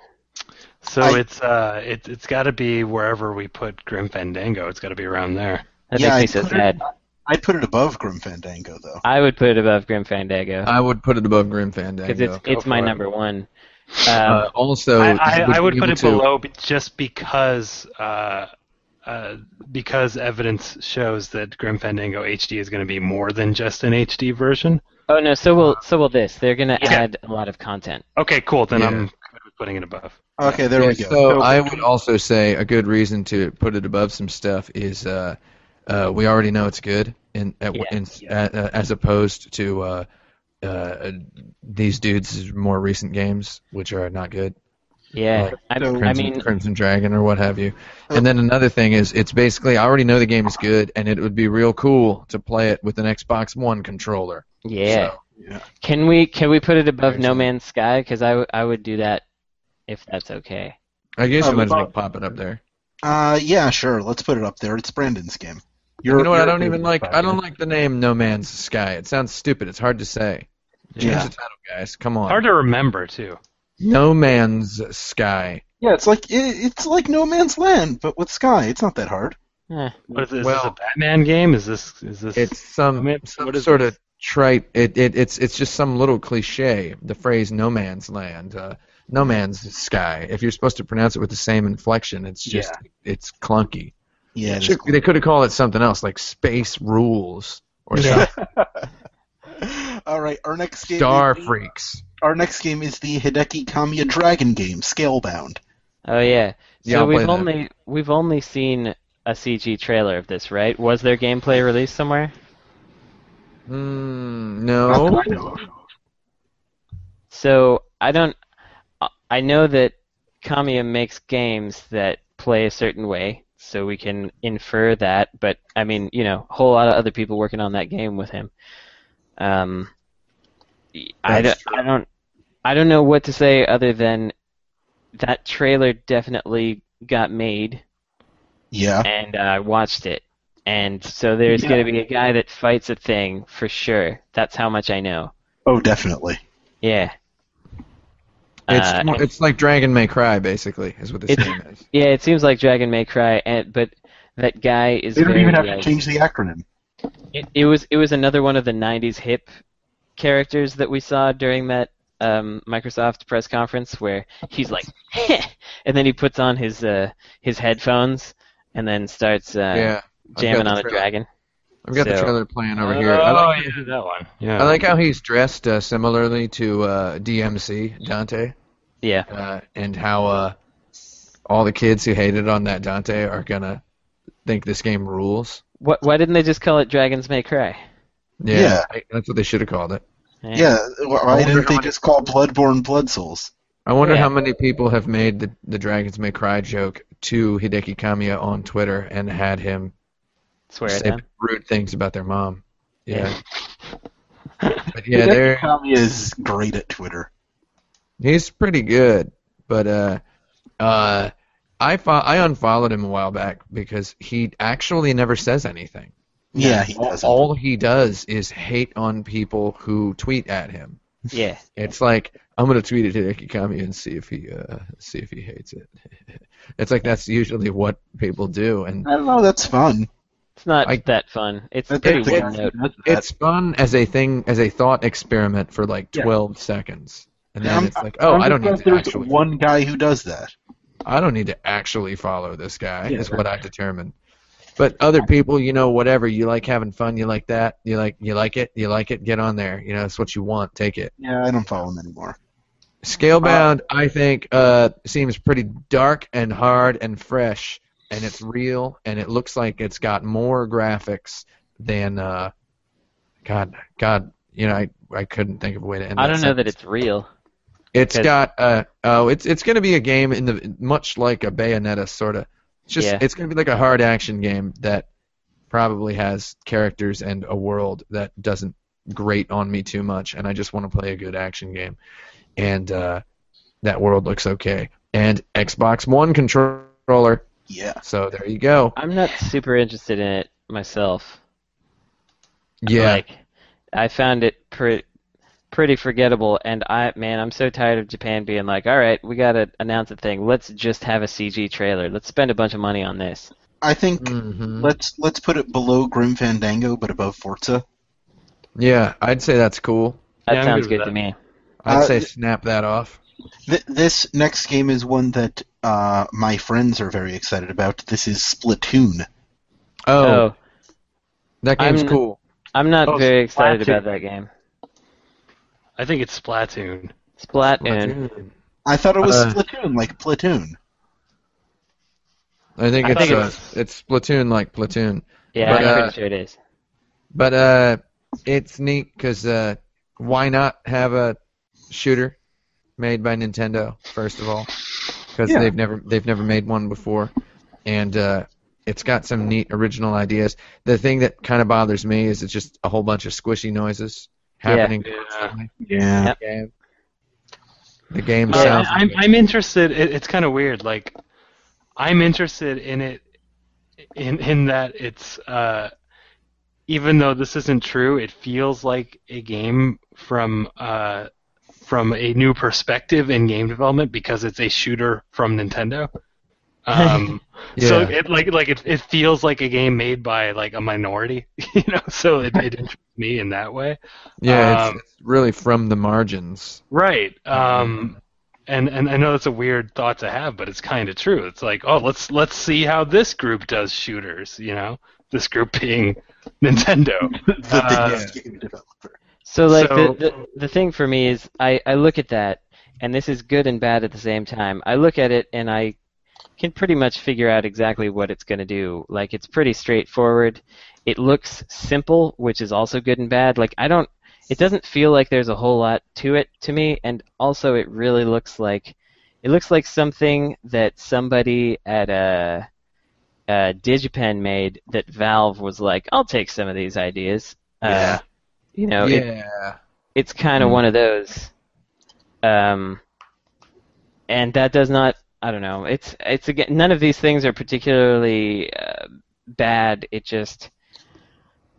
Speaker 1: So
Speaker 4: I-
Speaker 1: it's uh, it, it's got to be wherever we put Grim Fandango. It's got to be around there.
Speaker 2: That
Speaker 4: Yeah,
Speaker 2: makes me
Speaker 4: I
Speaker 2: so
Speaker 4: put it-
Speaker 2: sad.
Speaker 4: I'd put it above Grim Fandango, though.
Speaker 2: I would put it above Grim Fandango
Speaker 3: I would put it above Grim Fandango.
Speaker 2: because it's
Speaker 1: Go
Speaker 2: it's my
Speaker 1: it.
Speaker 2: number one.
Speaker 3: Uh,
Speaker 2: Um,
Speaker 3: also,
Speaker 1: I, I, I would put it
Speaker 3: to-
Speaker 1: below just because uh, uh, because evidence shows that Grim Fandango HD is going to be more than just an HD version.
Speaker 2: Oh no, so will so will this. They're gonna
Speaker 1: Yeah.
Speaker 2: add a lot of content.
Speaker 1: Okay, cool. Then
Speaker 3: Yeah.
Speaker 1: I'm putting it above.
Speaker 4: Okay, there
Speaker 3: Yeah,
Speaker 4: we go.
Speaker 3: So I would also say a good reason to put it above some stuff is uh, uh, we already know it's good, in, at,
Speaker 2: Yeah,
Speaker 3: in,
Speaker 1: yeah.
Speaker 3: uh, as opposed to uh, uh, these dudes' more recent games, which are not good.
Speaker 2: Yeah,
Speaker 3: Like
Speaker 2: I,
Speaker 4: so-
Speaker 2: I
Speaker 3: Crimson,
Speaker 2: mean,
Speaker 3: Crimson Dragon or what have you. And then another thing is, it's basically I already know the game is good, and it would be real cool to play it with an Xbox One controller.
Speaker 2: yeah.
Speaker 3: So,
Speaker 4: Yeah.
Speaker 2: Can we can we put it above No. Man's Sky? Because I, w- I would do that if that's okay.
Speaker 3: I guess
Speaker 4: Oh,
Speaker 3: you might as well
Speaker 4: well-
Speaker 3: pop it up there.
Speaker 4: Uh, yeah, sure. Let's put it up there. It's Brandon's game. You're,
Speaker 3: you know what? I don't even like. I don't like the name No Man's Sky. It sounds stupid. It's hard to say. Change
Speaker 4: Yeah.
Speaker 3: the title, guys. Come on.
Speaker 1: Hard to remember too.
Speaker 3: No Man's Sky.
Speaker 4: Yeah, it's like it, it's like No Man's Land, but with Sky. It's not that hard.
Speaker 2: Eh,
Speaker 1: What is this?
Speaker 3: Well-
Speaker 1: is this a Batman game? Is this is this?
Speaker 3: It's some,
Speaker 1: I mean,
Speaker 3: some
Speaker 1: what is
Speaker 3: sort
Speaker 1: this?
Speaker 3: of trite. It, it it's it's just some little cliche. The phrase "No Man's Land," uh, "No Man's Sky." If you're supposed to pronounce it with the same inflection, it's just it's clunky.
Speaker 4: Yeah, it is
Speaker 3: Should- They could have called it something else, like "Space Rules" or
Speaker 1: Yeah.
Speaker 3: something.
Speaker 4: All right, our next game.
Speaker 3: Star
Speaker 4: is,
Speaker 3: Freaks.
Speaker 4: Our next game is the Hideki Kamiya Dragon game, Scalebound.
Speaker 2: Oh yeah. So
Speaker 3: Yeah,
Speaker 2: we've
Speaker 3: that.
Speaker 2: only we've only seen a CG trailer of this, right? Was there gameplay released somewhere?
Speaker 3: Mm, no.
Speaker 4: that I know of.
Speaker 2: So I don't. I- I know that Kamiya makes games that play a certain way, so we can infer that. But I mean, you know, a whole lot of other people working on that game with him. Um, I don't, I don't, I don't know what to say other than that trailer definitely got made,
Speaker 4: Yeah.
Speaker 2: and I watched it. And so there's
Speaker 4: Yeah.
Speaker 2: going to be a guy that fights a thing for sure. That's how much I know.
Speaker 4: Oh, definitely.
Speaker 2: Yeah.
Speaker 3: It's
Speaker 2: Uh,
Speaker 3: more, it's like Dragon May Cry, basically, is what this
Speaker 2: It's-
Speaker 3: game is.
Speaker 2: Yeah, it seems like Dragon May Cry, and but that guy is.
Speaker 4: They don't
Speaker 2: very,
Speaker 4: even have to change the acronym.
Speaker 2: It, it was it was another one of the '90s hip characters that we saw during that um, Microsoft press conference where he's like, and then he puts on his uh, his headphones and then starts uh,
Speaker 3: yeah.
Speaker 2: Jamming on a
Speaker 3: trailer-
Speaker 2: dragon.
Speaker 3: I've got the trailer playing over
Speaker 1: oh,
Speaker 3: here. I like,
Speaker 1: yeah, that one. Yeah.
Speaker 3: I like how he's dressed uh, similarly to uh, DMC Dante,
Speaker 2: Yeah,
Speaker 3: uh, and how uh, all the kids who hated on that Dante are gonna think this game rules.
Speaker 2: What? Why didn't they just call it Dragons May Cry?
Speaker 3: Yeah,
Speaker 4: Yeah.
Speaker 3: I- that's what they should have called it.
Speaker 4: Yeah. Why didn't
Speaker 3: how
Speaker 4: they
Speaker 3: many-
Speaker 4: just call Bloodborne Blood Souls?
Speaker 3: I wonder
Speaker 2: Yeah.
Speaker 3: how many people have made the the Dragons May Cry joke to Hideki Kamiya on Twitter and had him
Speaker 2: Swear at
Speaker 3: say
Speaker 2: them.
Speaker 3: rude things about their mom. Yeah,
Speaker 2: Yeah.
Speaker 3: but yeah, they're
Speaker 4: Kamiya is great at Twitter.
Speaker 3: He's pretty good, but uh, uh, I fo- I unfollowed him a while back because he actually never says anything.
Speaker 4: Yeah, he
Speaker 3: All,
Speaker 4: doesn't.
Speaker 3: all he does is hate on people who tweet at him.
Speaker 2: Yeah,
Speaker 3: It's like I'm gonna tweet at Hideki Kamiya and see if he uh, see if he hates it. it's like that's usually what people do, and
Speaker 4: I don't know. That's fun.
Speaker 2: it's not
Speaker 3: I-
Speaker 2: that fun. It's
Speaker 4: That's
Speaker 2: pretty
Speaker 3: it-
Speaker 2: one note.
Speaker 3: it's fun as a thing as a thought experiment for like
Speaker 4: Yeah.
Speaker 3: 12 seconds, and then
Speaker 4: I'm-
Speaker 3: it's like, oh,
Speaker 4: I'm
Speaker 3: I don't need
Speaker 4: surprised
Speaker 3: to actually
Speaker 4: one guy who does that.
Speaker 3: I don't need to actually follow this guy.
Speaker 4: Yeah,
Speaker 3: is what I determined. But other people, you know, whatever you like having fun, you like that, you like you like it, you like it, get on there. You know, it's what you want. Take it.
Speaker 4: Yeah, I don't follow him anymore.
Speaker 3: Scalebound, I think, uh, seems pretty dark and hard and fresh, and it's real, and it looks like it's got more graphics than uh, God, God, you know, I I couldn't think of a way to end.
Speaker 2: I don't know that it's real.
Speaker 3: It's
Speaker 2: Because-
Speaker 3: got uh oh, it's it's gonna be a game in the much like a Bayonetta sort of. It's just
Speaker 2: Yeah.
Speaker 3: it's gonna be like a hard action game that probably has characters and a world that doesn't grate on me too much, and I just want to play a good action game, and uh, that world looks okay. And Xbox One controller,
Speaker 4: Yeah.
Speaker 3: so there you go.
Speaker 2: I'm not super interested in it myself.
Speaker 3: Yeah,
Speaker 2: Like, I found it pretty pretty forgettable, and I man, I'm so tired of Japan being like, all right, we gotta announce a thing. Let's just have a CG trailer. Let's spend a bunch of money on this.
Speaker 4: I think
Speaker 3: hmm
Speaker 4: let's let's put it below Grim Fandango, but above Forza.
Speaker 3: yeah, I'd say that's cool.
Speaker 2: That
Speaker 1: Yeah,
Speaker 2: sounds
Speaker 1: good
Speaker 2: good to me.
Speaker 3: I'd
Speaker 4: Uh,
Speaker 3: say snap that off.
Speaker 4: Th- this next game is one that uh, my friends are very excited about. This is Splatoon.
Speaker 3: Oh,
Speaker 2: Oh,
Speaker 3: that game's
Speaker 2: I'm-
Speaker 3: cool.
Speaker 2: I'm not
Speaker 1: Oh,
Speaker 2: very excited
Speaker 1: Splatoon.
Speaker 2: about that game.
Speaker 1: I think it's Splatoon.
Speaker 2: Splatoon.
Speaker 4: I thought it was
Speaker 3: Uh,
Speaker 4: Splatoon, like Platoon.
Speaker 3: I think
Speaker 1: I
Speaker 3: it's
Speaker 1: think
Speaker 3: uh,
Speaker 1: it's-
Speaker 3: it's Splatoon like Platoon.
Speaker 2: Yeah,
Speaker 3: But,
Speaker 2: I'm
Speaker 3: uh,
Speaker 2: pretty sure it is.
Speaker 3: But uh, it's neat because uh, why not have a shooter made by Nintendo first of all? Because
Speaker 4: Yeah.
Speaker 3: they've never they've never made one before, and uh, it's got some neat original ideas. The thing that kind of bothers me is it's just a whole bunch of squishy noises happening.
Speaker 1: Yeah.
Speaker 3: constantly.
Speaker 4: Yeah.
Speaker 2: Yep.
Speaker 3: Yeah. The game
Speaker 1: Uh,
Speaker 3: sounds.
Speaker 1: I'm I'm interested. It, it's kind of weird. Like, I'm interested in it, in in that it's uh, even though this isn't true, it feels like a game from uh, from a new perspective in game development because it's a shooter from Nintendo. Um, So
Speaker 3: Yeah.
Speaker 1: it like like it, it feels like a game made by like a minority, you know. So it, it interests me in that way.
Speaker 3: yeah,
Speaker 1: um,
Speaker 3: it's, it's really from the margins.
Speaker 1: Right. Um, and and I know that's a weird thought to have, but it's kind of true. It's like, oh, let's let's see how this group does shooters. You know, this group being Nintendo.
Speaker 4: The
Speaker 1: Uh,
Speaker 4: biggest game developer.
Speaker 2: So like
Speaker 1: So-
Speaker 2: the, the the thing for me is I I look at that and this is good and bad at the same time. I look at it and I can pretty much figure out exactly what it's going to do. Like it's pretty straightforward. It looks simple, which is also good and bad. Like I don't it doesn't feel like there's a whole lot to it to me and also it really looks like it looks like something that somebody at a uh, Digipen made that Valve was like, I'll take some of these ideas.
Speaker 3: Yeah.
Speaker 2: Uh, you know, it,
Speaker 3: yeah.
Speaker 2: it's kind of
Speaker 3: Mm.
Speaker 2: one of those. Um, and that does not. I don't know. It's it's again. None of these things are particularly uh, bad. It just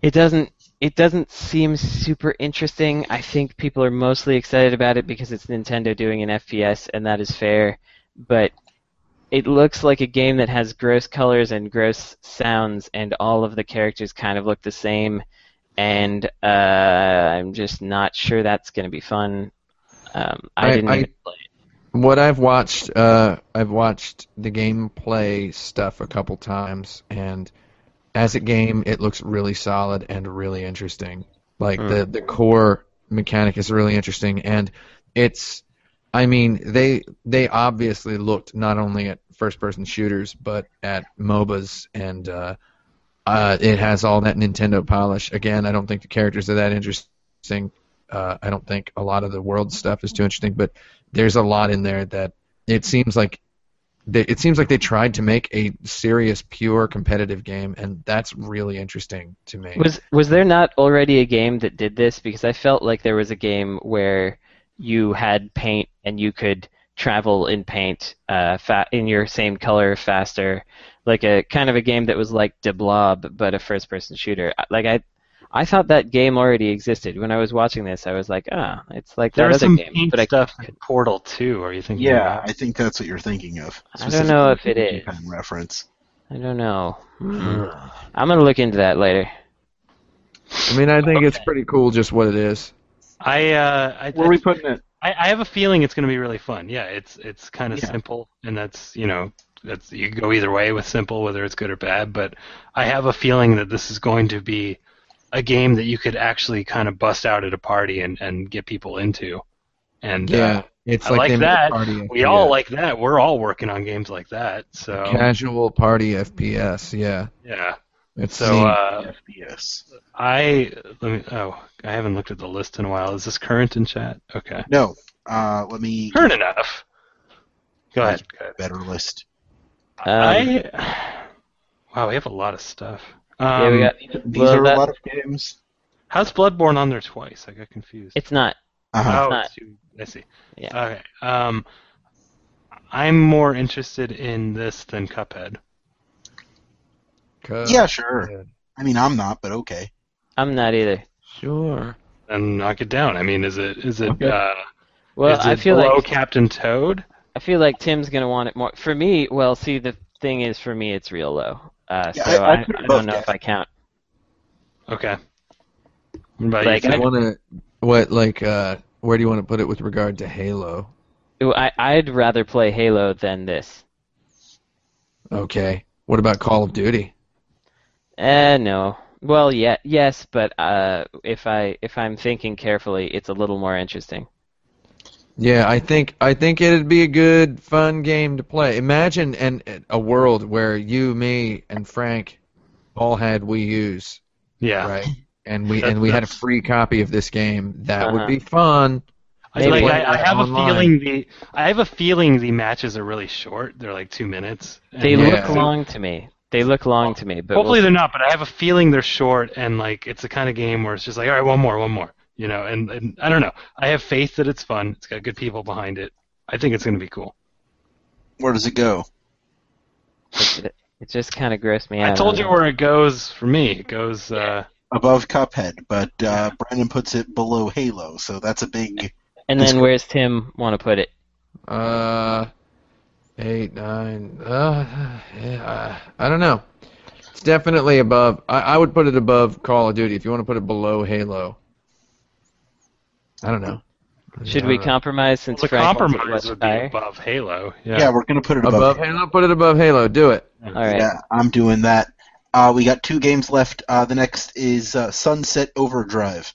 Speaker 2: it doesn't it doesn't seem super interesting. I think people are mostly excited about it because it's Nintendo doing an FPS, and that is fair. But it looks like a game that has gross colors and gross sounds, and all of the characters kind of look the same. And uh, I'm just not sure that's going to be fun. Um, I,
Speaker 3: I-
Speaker 2: didn't
Speaker 3: I-
Speaker 2: even play.
Speaker 3: What I've watched, uh, I've watched the gameplay stuff a couple times, and as a game, it looks really solid and really interesting. Like
Speaker 2: Hmm.
Speaker 3: the the core mechanic is really interesting, and it's, I mean, they they obviously looked not only at first person shooters but at MOBAs, and uh, uh, it has all that Nintendo polish. Again, I don't think the characters are that interesting. Uh, I don't think a lot of the world stuff is too interesting, but there's a lot in there that it seems like they, it seems like they tried to make a serious, pure competitive game, and that's really interesting to me.
Speaker 2: Was was there not already a game that did this? Because I felt like there was a game where you had paint and you could travel in paint uh, fa- in your same color faster, like a kind of a game that was like De Blob but a first-person shooter. Like I, I thought that game already existed. When I was watching this, I was like, ah, it's like
Speaker 1: There
Speaker 2: that
Speaker 1: was
Speaker 2: other
Speaker 1: some
Speaker 2: game.
Speaker 1: paint
Speaker 2: But I,
Speaker 1: stuff in Portal 2. Are you thinking?
Speaker 4: Yeah,
Speaker 1: about?
Speaker 4: I think that's what you're thinking of.
Speaker 2: I don't know if it
Speaker 4: Specifically
Speaker 2: is.
Speaker 4: Japan reference.
Speaker 2: I don't know. Hmm. I'm gonna look into that later.
Speaker 3: I mean, I think it's pretty cool just what it is.
Speaker 1: I uh, I,
Speaker 4: Where are we putting it?
Speaker 1: I, I have a feeling it's going to be really fun. Yeah, it's it's kind of
Speaker 4: Yeah.
Speaker 1: simple, and that's you know that's you can go either way with simple, whether it's good or bad. But I have a feeling that this is going to be a game that you could actually kind of bust out at a party and, and get people into. And
Speaker 3: Yeah,
Speaker 1: uh,
Speaker 3: it's
Speaker 1: I
Speaker 3: like,
Speaker 1: like
Speaker 3: they made a
Speaker 1: that.
Speaker 3: Party
Speaker 1: we all like that. We're all working on games like that. So
Speaker 3: casual party FPS. Yeah,
Speaker 1: yeah.
Speaker 3: it's
Speaker 1: So uh,
Speaker 4: FPS.
Speaker 1: I let me. Oh, I haven't looked at the list in a while. Is this current in chat? Okay,
Speaker 4: No. Uh, let me
Speaker 1: current enough. Go ahead. Go ahead.
Speaker 4: better list.
Speaker 2: Um,
Speaker 1: I. Wow, we have a lot of stuff. Um,
Speaker 2: yeah, we got.
Speaker 4: These
Speaker 2: well,
Speaker 4: are
Speaker 2: that-
Speaker 4: a lot of games.
Speaker 1: How's Bloodborne on there twice? I got confused.
Speaker 2: It's not.
Speaker 4: Uh-huh.
Speaker 1: oh, it's two- I see.
Speaker 2: Yeah.
Speaker 1: Okay. Um, I'm more interested in this than Cuphead.
Speaker 3: Cub-
Speaker 4: yeah, sure. I mean, I'm not, but okay.
Speaker 2: I'm not either.
Speaker 3: Sure.
Speaker 1: And knock it down. I mean, is it is it
Speaker 3: Okay.
Speaker 1: uh,
Speaker 2: Well,
Speaker 1: is it
Speaker 2: I feel
Speaker 1: below
Speaker 2: like
Speaker 1: Captain Toad?
Speaker 2: I feel like Tim's gonna want it more. For me, well, see, the thing is, for me, it's real low. Uh,
Speaker 4: Yeah,
Speaker 2: so
Speaker 4: I-
Speaker 2: I,
Speaker 4: I'd put it
Speaker 2: I don't know if I count.
Speaker 1: Okay. What about
Speaker 2: Like,
Speaker 1: you?
Speaker 3: I want to. What like? uh Where do you want to put it with regard to Halo?
Speaker 2: I, I'd rather play Halo than this.
Speaker 3: Okay. What about Call of Duty?
Speaker 2: Eh, no. Well, yeah, yes, but uh, if I if I'm thinking carefully, it's a little more interesting.
Speaker 3: Yeah, I think I think it'd be a good, fun game to play. Imagine an a world where you, me, and Frank all had Wii U's,
Speaker 1: yeah.
Speaker 3: right? And we and we had a free copy of this game. That
Speaker 2: Uh-huh.
Speaker 3: would be fun.
Speaker 1: I, like, I, I have
Speaker 3: Online.
Speaker 1: a feeling the I have a feeling the matches are really short. They're like two minutes.
Speaker 2: They
Speaker 3: Yeah.
Speaker 2: look long to me. They look long to me, but
Speaker 1: Hopefully
Speaker 2: we'll
Speaker 1: they're not, but I have a feeling they're short and like it's the kind of game where it's just like, all right, one more, one more, you know. And, and I don't know. I have faith that it's fun. It's got good people behind it. I think it's going to be cool.
Speaker 4: Where does it go?
Speaker 2: it, it just kind of grossed me out.
Speaker 1: I told you where it goes for me. It goes. Uh,
Speaker 4: Above Cuphead, but uh, Brandon puts it below Halo, so that's a big.
Speaker 2: And then where's Tim want to put it?
Speaker 3: Uh, eight, nine. Uh, yeah, I don't know. It's definitely above. I, I would put it above Call of Duty. If you want to put it below Halo, I don't know.
Speaker 2: Should
Speaker 3: I
Speaker 2: we compromise since
Speaker 1: the
Speaker 2: Frank
Speaker 1: compromise would be
Speaker 2: higher?
Speaker 1: above Halo.
Speaker 4: Yeah,
Speaker 1: Yeah.
Speaker 4: we're gonna put it above.
Speaker 3: above Halo? Put it above Halo. Do it.
Speaker 2: All right.
Speaker 4: Yeah, I'm doing that. Uh, we got two games left. Uh, the next is uh, Sunset Overdrive.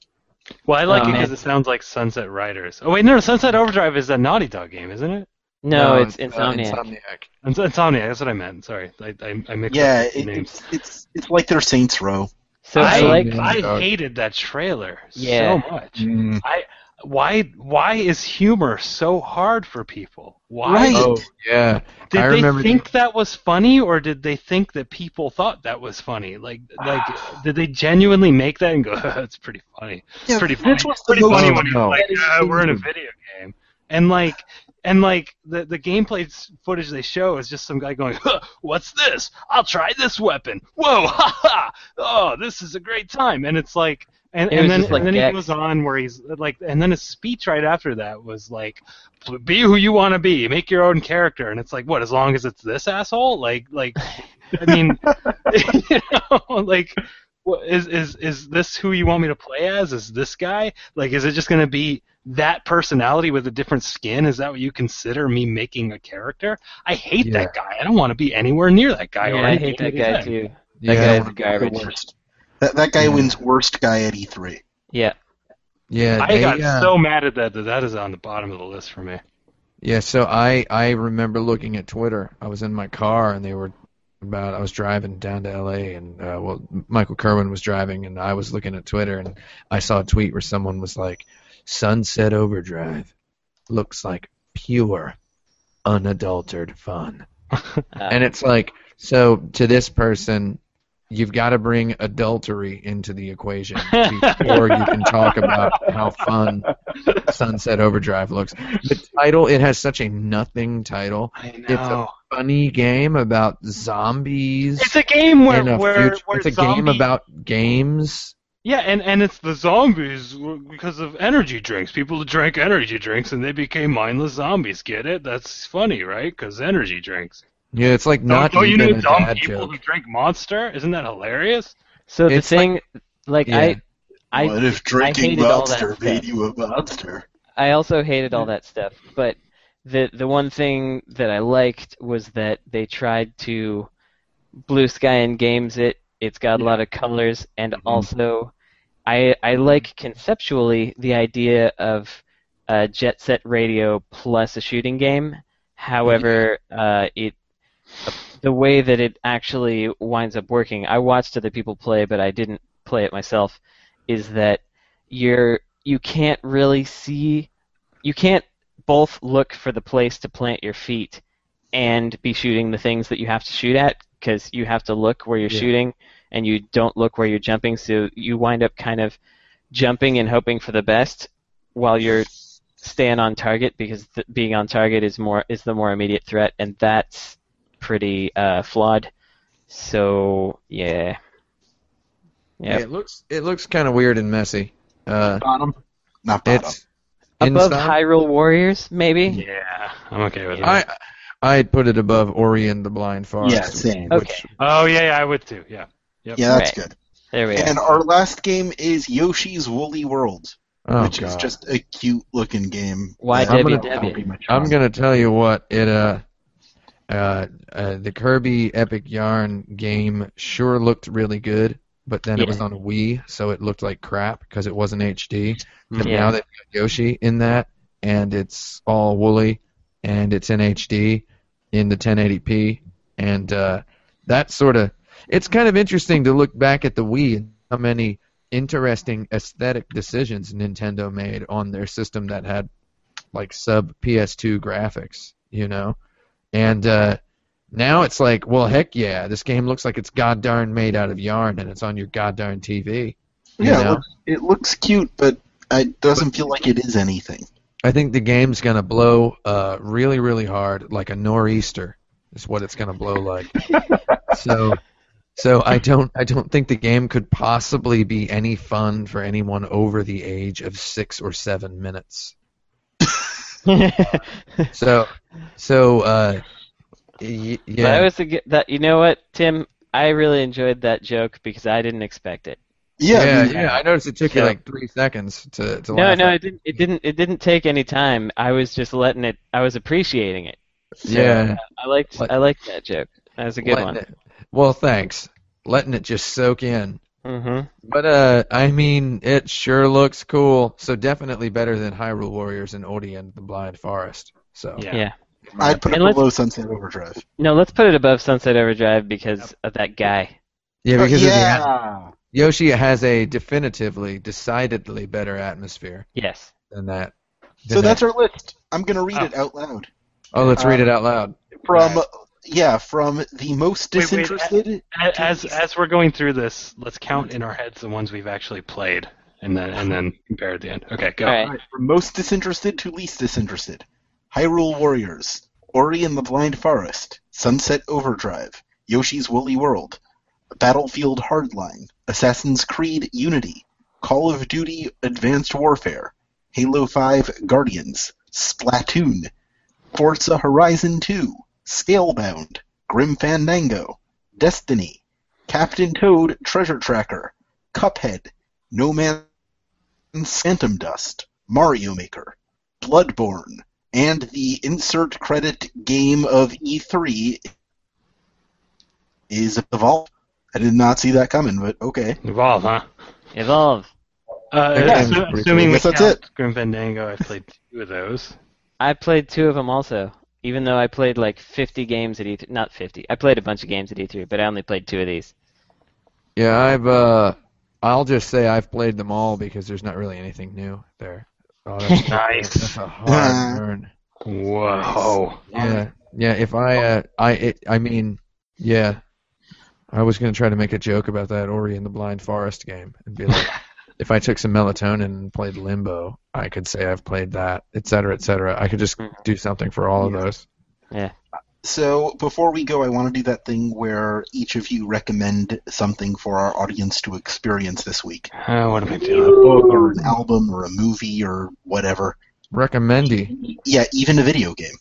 Speaker 1: Well, I like
Speaker 2: Oh,
Speaker 1: it because it sounds like Sunset Riders. Oh wait, no, Sunset Overdrive is a Naughty Dog game, isn't it?
Speaker 2: No, it's
Speaker 3: uh,
Speaker 2: Insomniac.
Speaker 3: Insomniac.
Speaker 1: Ins- Insomniac. That's what I meant. Sorry, I I, I mixed
Speaker 4: Yeah,
Speaker 1: up the
Speaker 4: it,
Speaker 1: names.
Speaker 4: it's it's it's like their Saints Row.
Speaker 2: So I,
Speaker 1: I,
Speaker 2: like.
Speaker 1: I hated that trailer
Speaker 2: Yeah.
Speaker 1: so much. I why why is humor so hard for people? Why
Speaker 4: Right.
Speaker 3: Oh yeah.
Speaker 1: did
Speaker 3: I
Speaker 1: they
Speaker 3: remember the-
Speaker 1: think that was funny, or did they think that people thought that was funny? Like like did they genuinely make that and go, "It's pretty funny"? It's
Speaker 4: Yeah,
Speaker 1: pretty
Speaker 4: this
Speaker 1: funny.
Speaker 4: was
Speaker 1: It's pretty
Speaker 4: most-
Speaker 1: funny when you're like,
Speaker 4: That is
Speaker 1: "Uh, we're in a video game, and like and like the the gameplay footage they show is just some guy going, huh, "What's this? I'll try this weapon. Whoa, ha ha! Oh, this is a great time." And it's like, and, and then
Speaker 2: like
Speaker 1: and then he
Speaker 2: Gex.
Speaker 1: goes on where he's like, and then his speech right after that was like, "Be who you want to be. Make your own character." And it's like, what? As long as it's this asshole, like like, I mean, you know, like. What, is is is this who you want me to play as? Is this guy? Like, is it just going to be that personality with a different skin? Is that what you consider me making a character? I hate
Speaker 3: Yeah.
Speaker 1: that guy. I don't want to be anywhere near that guy.
Speaker 2: Yeah,
Speaker 1: or
Speaker 2: I hate that
Speaker 1: he's
Speaker 2: guy too. That
Speaker 3: I
Speaker 2: guy's
Speaker 3: wanna be
Speaker 2: garbage.
Speaker 3: The
Speaker 4: Worst. That that guy
Speaker 3: Yeah.
Speaker 4: wins worst guy at E E3.
Speaker 2: Yeah.
Speaker 3: Yeah.
Speaker 1: I
Speaker 3: they,
Speaker 1: got
Speaker 3: uh,
Speaker 1: so mad at that that that is on the bottom of the list for me.
Speaker 3: Yeah, so I I remember looking at Twitter. I was in my car and they were about I was driving down to LA and uh, well Michael Kerwin was driving and I was looking at Twitter and I saw a tweet where someone was like Sunset Overdrive looks like pure unadulterated fun. And it's like so to this person you've got to bring adultery into the equation before you can talk about how fun Sunset Overdrive looks. The title, it has such a nothing title.
Speaker 1: I
Speaker 3: It's a
Speaker 1: know.
Speaker 3: funny game about zombies.
Speaker 1: It's a game where
Speaker 3: a
Speaker 1: where, where
Speaker 3: it's a
Speaker 1: zombie-
Speaker 3: game about games.
Speaker 1: Yeah, and, and it's the zombies because of energy drinks. People drank energy drinks and they became mindless zombies. Get it? That's funny, right? Because energy drinks.
Speaker 3: Yeah, it's like not
Speaker 1: don't, don't you know
Speaker 3: a
Speaker 1: dumb
Speaker 3: dad
Speaker 1: people
Speaker 3: joke.
Speaker 1: who drink Monster? Isn't that hilarious?
Speaker 2: so the
Speaker 3: it's like-
Speaker 2: thing, like,
Speaker 3: Yeah.
Speaker 2: I, I,
Speaker 4: what if
Speaker 2: I
Speaker 4: drinking
Speaker 2: hated all that
Speaker 4: Monster
Speaker 2: stuff.
Speaker 4: made you a monster?
Speaker 2: I also hated all that stuff. But the the one thing that I liked was that they tried to blue sky and games it. It's got a lot of colors, and
Speaker 3: Mm-hmm.
Speaker 2: also I I like conceptually the idea of uh, Jet Set Radio plus a shooting game. However, uh, it the way that it actually winds up working, I watched other people play, but I didn't play it myself. Is that you're you can't really see, you can't both look for the place to plant your feet and be shooting the things that you have to shoot at because you have to look where you're
Speaker 3: Yeah.
Speaker 2: shooting and you don't look where you're jumping, so you wind up kind of jumping and hoping for the best while you're staying on target because th- being on target is more is the more immediate threat, and that's pretty uh, flawed. So yeah,
Speaker 3: Yeah,
Speaker 2: yeah.
Speaker 3: it looks it looks kind of weird and messy. Uh,
Speaker 4: Bottom, not bottom.
Speaker 3: it's
Speaker 2: Above
Speaker 3: inside-
Speaker 2: Hyrule Warriors, maybe.
Speaker 1: Yeah, I'm okay with that.
Speaker 3: I I'd put it above Ori and the Blind Forest.
Speaker 4: Yeah, same.
Speaker 3: Which,
Speaker 2: Okay.
Speaker 1: Oh yeah, yeah, I would too. Yeah. Yep.
Speaker 4: Yeah, that's
Speaker 2: Right.
Speaker 4: good.
Speaker 2: There we
Speaker 4: And
Speaker 2: go.
Speaker 4: our last game is Yoshi's Woolly World,
Speaker 3: oh
Speaker 4: which
Speaker 3: god.
Speaker 4: is just a cute looking game.
Speaker 2: Why
Speaker 4: that-
Speaker 3: I'm gonna- I'm gonna tell you what it uh, uh, uh the Kirby Epic Yarn game sure looked really good, but then it was on a Wii, so it looked like crap because it wasn't HD. But
Speaker 2: Yeah.
Speaker 3: now they've got Yoshi in that, and it's all woolly, and it's in HD in the 1080p, and uh, that sort of it's kind of interesting to look back at the Wii and how many interesting aesthetic decisions Nintendo made on their system that had like sub PS2 graphics, you know, and uh, now it's like, well, heck yeah, this game looks like it's god darn made out of yarn, and it's on your god darn TV. you
Speaker 4: Yeah, it
Speaker 3: know?
Speaker 4: looks, it looks cute, but it doesn't feel like it is anything.
Speaker 3: I think the game's gonna blow uh, really, really hard, like a nor'easter. Is what it's gonna blow like. so, so I don't, I don't think the game could possibly be any fun for anyone over the age of six or seven minutes. So, so, uh, y- yeah,
Speaker 2: That was a that you know what, Tim? I really enjoyed that joke because I didn't expect it.
Speaker 4: Yeah,
Speaker 3: yeah,
Speaker 4: I mean,
Speaker 3: yeah. I noticed it took you like three seconds to to
Speaker 2: No,
Speaker 3: laugh
Speaker 2: no,
Speaker 3: at.
Speaker 2: it didn't. It didn't. It didn't take any time. I was just letting it. I was appreciating it. So,
Speaker 3: Yeah.
Speaker 2: I liked.
Speaker 3: Let-
Speaker 2: I liked that joke. That was a good
Speaker 3: Letting
Speaker 2: one.
Speaker 3: it- well, thanks. Letting it just soak in.
Speaker 2: Mm-hmm.
Speaker 3: But uh, I mean, it sure looks cool. So definitely better than Hyrule Warriors and Ori and the Blind Forest. So
Speaker 1: Yeah.
Speaker 2: Yeah.
Speaker 4: I'd put it
Speaker 2: And
Speaker 4: below Sunset Overdrive.
Speaker 2: No, let's put it above Sunset Overdrive because of that guy.
Speaker 3: yeah, because
Speaker 4: Oh,
Speaker 3: of the- Yoshi has a definitively, decidedly better atmosphere
Speaker 2: Yes.
Speaker 3: than that.
Speaker 4: So
Speaker 3: than
Speaker 4: that's our list. I'm gonna read
Speaker 1: Oh.
Speaker 4: it out loud.
Speaker 3: Oh, let's read it out loud.
Speaker 4: From yeah, from the most
Speaker 1: Wait, wait,
Speaker 4: disinterested.
Speaker 1: As as we're going through this, let's count in our heads the ones we've actually played, and then and then compare at the end. Okay, go.
Speaker 2: All right.
Speaker 4: Alright, from most disinterested to least disinterested. Hyrule Warriors, Ori and the Blind Forest, Sunset Overdrive, Yoshi's Woolly World, Battlefield Hardline, Assassin's Creed Unity, Call of Duty Advanced Warfare, Halo 5 Guardians, Splatoon, Forza Horizon 2, Scalebound, Grim Fandango, Destiny, Captain Toad Treasure Tracker, Cuphead, No Man's Phantom Dust, Mario Maker, Bloodborne, and the insert credit game of E3 is Evolve. I did not see that coming, but okay.
Speaker 1: Evolve, huh?
Speaker 2: Evolve.
Speaker 1: Uh,
Speaker 3: That
Speaker 1: assu-
Speaker 3: game's pretty cool.
Speaker 1: assuming we
Speaker 4: Guess that's
Speaker 1: count
Speaker 4: it.
Speaker 1: Grim Fandango, I played two of those.
Speaker 2: I played two of them also. Even though I played like 50 games at E3, not 50. I played a bunch of games at E3, but I only played two of these.
Speaker 3: Yeah, I've. uh I'll just say I've played them all because there's not really anything new there. Oh, that's,
Speaker 1: Nice.
Speaker 3: that's a hard burn.
Speaker 1: Whoa.
Speaker 3: Yeah, yeah. If I, uh, I, it, I mean, yeah. I was gonna try to make a joke about that Ori and the Blind Forest game and be like, if I took some melatonin and played Limbo, I could say I've played that, et cetera, et cetera. I could just
Speaker 2: Mhm.
Speaker 3: do something for all of those. Yeah.
Speaker 4: So before we go, I want to do that thing where each of you recommend something for our audience to experience this week.
Speaker 1: Uh, what am I
Speaker 4: A
Speaker 1: doing?
Speaker 4: A book or an album or a movie or whatever.
Speaker 3: Recommendy.
Speaker 4: Yeah, even a video game.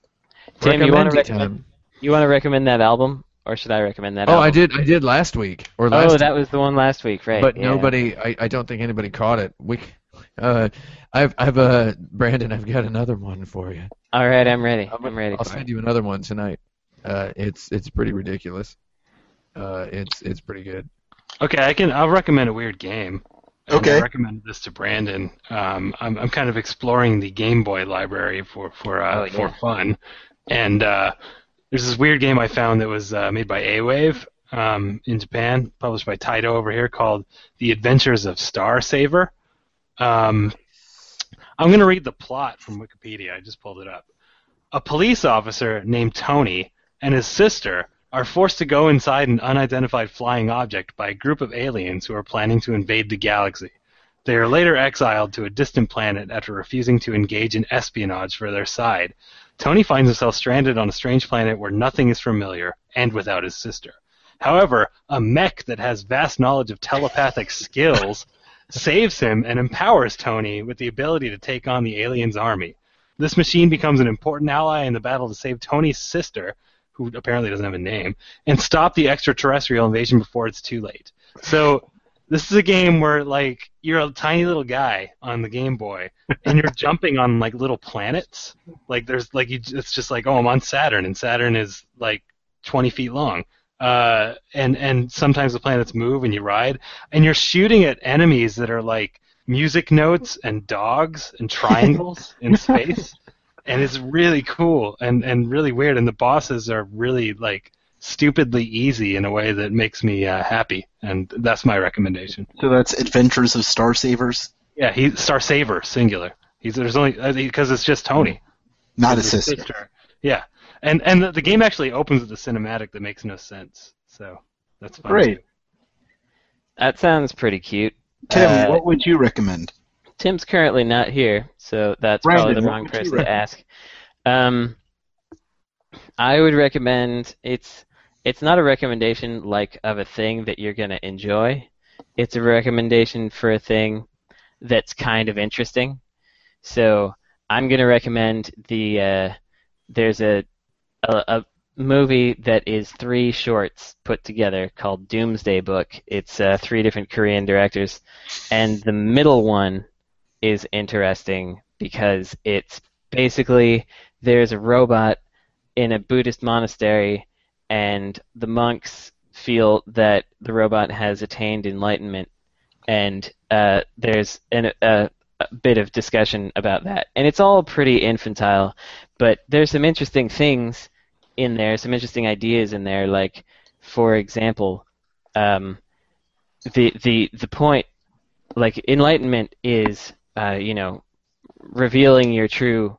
Speaker 2: Tim, you want to recommend? You want to recommend that album, or should I recommend that?
Speaker 3: Oh,
Speaker 2: album?
Speaker 3: I did. I did last week or last.
Speaker 2: Oh, that was the one last week, right?
Speaker 3: but
Speaker 2: yeah.
Speaker 3: nobody. I, I don't think anybody caught it. We, uh, I've I've uh Brandon. I've got another one for you.
Speaker 2: All right, I'm ready.
Speaker 3: I'm,
Speaker 2: I'm ready.
Speaker 3: I'll send
Speaker 2: it.
Speaker 3: you another one tonight. Uh, it's it's pretty ridiculous. Uh, it's it's pretty good.
Speaker 1: Okay, I can. I'll recommend a weird game.
Speaker 4: Okay.
Speaker 1: I recommended this to Brandon. Um, I'm, I'm kind of exploring the Game Boy library for for uh,
Speaker 2: Oh, yeah.
Speaker 1: for fun, and uh, there's this weird game I found that was uh, made by A-Wave um, in Japan, published by Taito over here, called The Adventures of Star Saver. Um, I'm going to read the plot from Wikipedia. I just pulled it up. A police officer named Tony and his sister are forced to go inside an unidentified flying object by a group of aliens who are planning to invade the galaxy. They are later exiled to a distant planet after refusing to engage in espionage for their side. Tony finds himself stranded on a strange planet where nothing is familiar and without his sister. However, a mech that has vast knowledge of telepathic skills saves him and empowers Tony with the ability to take on the aliens' army. This machine becomes an important ally in the battle to save Tony's sister, who apparently doesn't have a name, and stop the extraterrestrial invasion before it's too late. So this is a game where like you're a tiny little guy on the Game Boy, and you're jumping on like little planets. Like there's like you, it's just like oh I'm on Saturn, and Saturn is like 20 feet long. Uh, and and sometimes the planets move and you ride, and you're shooting at enemies that are like music notes and dogs and triangles in space and it's really cool and and really weird and the bosses are really like stupidly easy in a way that makes me uh, happy and that's my recommendation
Speaker 4: So that's Adventures of Star Savers,
Speaker 1: yeah he star saver singular he's there's only because it's just tony
Speaker 4: not a
Speaker 1: His
Speaker 4: sister.
Speaker 1: yeah and and the, the game actually opens with a cinematic that makes no sense so that's fun
Speaker 4: Great.
Speaker 1: too.
Speaker 2: That sounds pretty cute.
Speaker 4: Tim,
Speaker 2: Uh,
Speaker 4: what would you recommend?
Speaker 2: Tim's currently not here, so that's
Speaker 4: Brandon,
Speaker 2: probably the wrong
Speaker 4: would
Speaker 2: person to ask. Um, I would recommend it's it's not a recommendation like of a thing that you're gonna enjoy. It's a recommendation for a thing that's kind of interesting. So I'm gonna recommend the uh, there's a, a a movie that is three shorts put together called Doomsday Book. It's uh, three different Korean directors, and the middle one is interesting because it's basically there's a robot in a Buddhist monastery, and the monks feel that the robot has attained enlightenment, and uh, there's an, a, a bit of discussion about that, and it's all pretty infantile, but there's some interesting things in there, some interesting ideas in there, like for example, um, the the the point like enlightenment is uh, you know revealing your true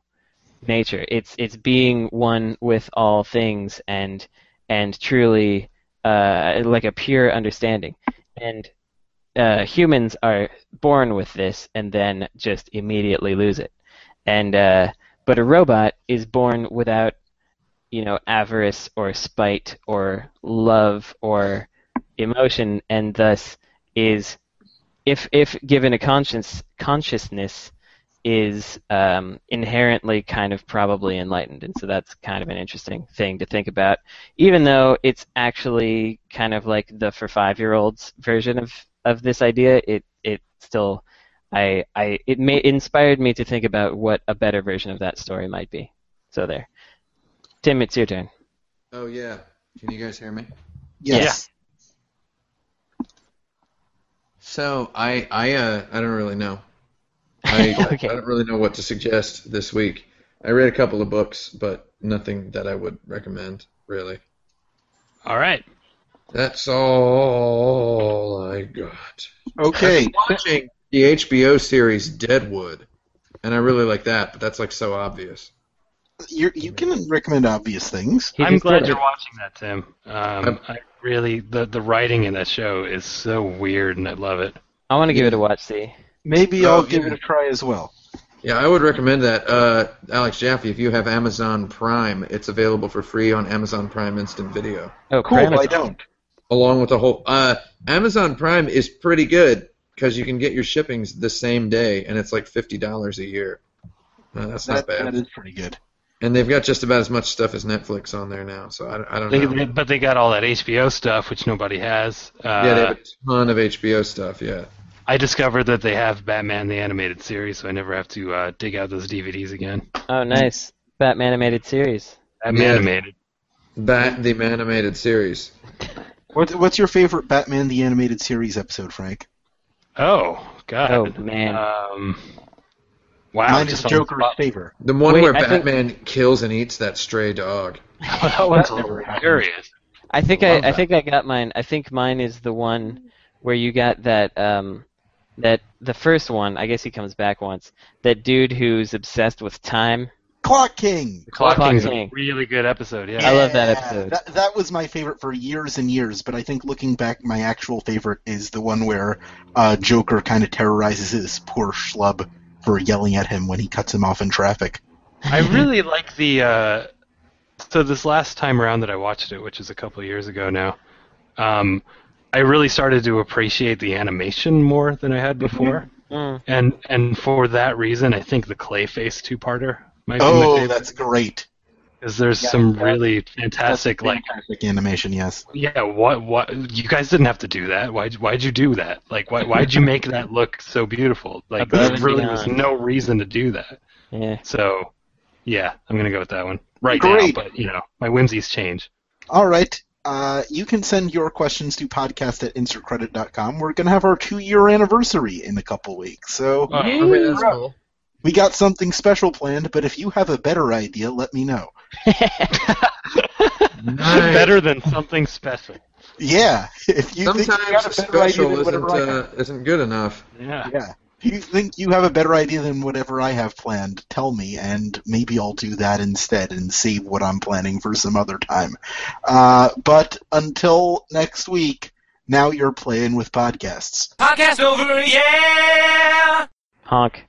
Speaker 2: nature. It's it's being one with all things and and truly uh, like a pure understanding. And uh, humans are born with this and then just immediately lose it. And uh, but a robot is born without you know avarice or spite or love or emotion and thus is if if given a conscience consciousness is um, inherently kind of probably enlightened, and so that's kind of an interesting thing to think about. Even though it's actually kind of like the for five year olds version of of this idea, it it still I I it may inspired me to think about what a better version of that story might be. So there, Tim, it's your turn.
Speaker 3: Oh yeah. Can you guys hear me?
Speaker 4: Yes.
Speaker 3: So I I uh I don't really know. I
Speaker 2: Okay.
Speaker 3: I don't really know what to suggest this week. I read a couple of books, but nothing that I would recommend really.
Speaker 1: all right
Speaker 3: That's all I got.
Speaker 4: Okay.
Speaker 3: I'm watching the HBO series Deadwood, and I really like that, but that's like so obvious.
Speaker 4: you you can recommend obvious things.
Speaker 1: I'm glad you're watching that tim um, i really the the writing in that show is so weird and i love it
Speaker 2: I want to give it a watch. See,
Speaker 4: Maybe
Speaker 3: Oh,
Speaker 4: I'll give
Speaker 3: yeah.
Speaker 4: it a try as well.
Speaker 3: Yeah, I would recommend that. Uh, Alex Jaffe, if you have Amazon Prime, it's available for free on Amazon Prime Instant Video.
Speaker 2: oh,
Speaker 4: Cool.
Speaker 2: Prime is-
Speaker 4: I don't.
Speaker 3: along with the whole uh, Amazon Prime is pretty good because you can get your shippings the same day, and it's like fifty dollars a year. Uh, that's not bad.
Speaker 4: that is pretty good.
Speaker 3: And they've got just about as much stuff as Netflix on there now, so I, I don't
Speaker 1: they,
Speaker 3: know.
Speaker 1: they- but they got all that hbo stuff which nobody has uh,
Speaker 3: yeah, they have a ton of HBO stuff. Yeah,
Speaker 1: I discovered that they have Batman the animated series, so I never have to uh, dig out those DVDs again.
Speaker 2: Oh, nice. Batman animated series.
Speaker 1: Batman
Speaker 3: Yeah.
Speaker 1: animated.
Speaker 3: Bat the animated series.
Speaker 4: What, what's your favorite Batman the Animated Series episode, Frank?
Speaker 1: Oh, God.
Speaker 2: Oh, man.
Speaker 1: Um, wow.
Speaker 4: Mine is
Speaker 1: just on
Speaker 4: Joker's
Speaker 1: the spot.
Speaker 4: favor.
Speaker 3: The one
Speaker 2: Wait,
Speaker 3: where
Speaker 2: I think-
Speaker 3: Batman kills and eats that stray dog.
Speaker 1: that one's
Speaker 4: That never happened.
Speaker 1: hilarious.
Speaker 2: I think
Speaker 3: Love
Speaker 2: I, I think I got mine. I think mine is the one where you got that um that the first one. I guess he comes back once. That dude who's obsessed with time.
Speaker 4: Clock King.
Speaker 1: Clock
Speaker 2: Clock
Speaker 1: King's
Speaker 2: King.
Speaker 1: a really good episode. Yeah.
Speaker 2: I love that episode.
Speaker 4: That, that was my favorite for years and years, but I think looking back, my actual favorite is the one where uh, Joker kind of terrorizes this poor schlub for yelling at him when he cuts him off in traffic.
Speaker 1: I really like the. Uh, so this last time around that I watched it, which is a couple of years ago now, um, I really started to appreciate the animation more than I had before,
Speaker 2: Mm.
Speaker 1: and and for that reason, I think the Clayface two-parter might be my
Speaker 4: Oh, that's great.
Speaker 1: because there's
Speaker 4: yeah,
Speaker 1: some really fantastic like
Speaker 4: Fantastic animation, yes.
Speaker 1: yeah what what you guys didn't have to do that why why'd you do that like why why'd you make that look so beautiful like
Speaker 2: Above
Speaker 1: there really was no reason to do that
Speaker 2: Yeah.
Speaker 1: so yeah I'm gonna go with that one right
Speaker 4: Great.
Speaker 1: now but you know my whimsies change
Speaker 4: All right. Uh, you can send your questions to podcast at insertcredit.com. We're going to have our two year anniversary in a couple weeks. So
Speaker 1: Oh,
Speaker 3: Okay, that's cool.
Speaker 4: we got something special planned, but if you have a better idea, let me know.
Speaker 3: Nice.
Speaker 1: better than something special
Speaker 4: Yeah. If you think you
Speaker 3: Sometimes
Speaker 4: got a better idea
Speaker 3: special
Speaker 4: than
Speaker 3: isn't
Speaker 4: whatever I have.
Speaker 3: uh, isn't good enough.
Speaker 1: yeah
Speaker 4: Yeah. If you think you have a better idea than whatever I have planned, tell me, and maybe I'll do that instead and save what I'm planning for some other time. Uh, but until next week, now you're playing with podcasts.
Speaker 5: Podcast over, yeah!
Speaker 2: Honk.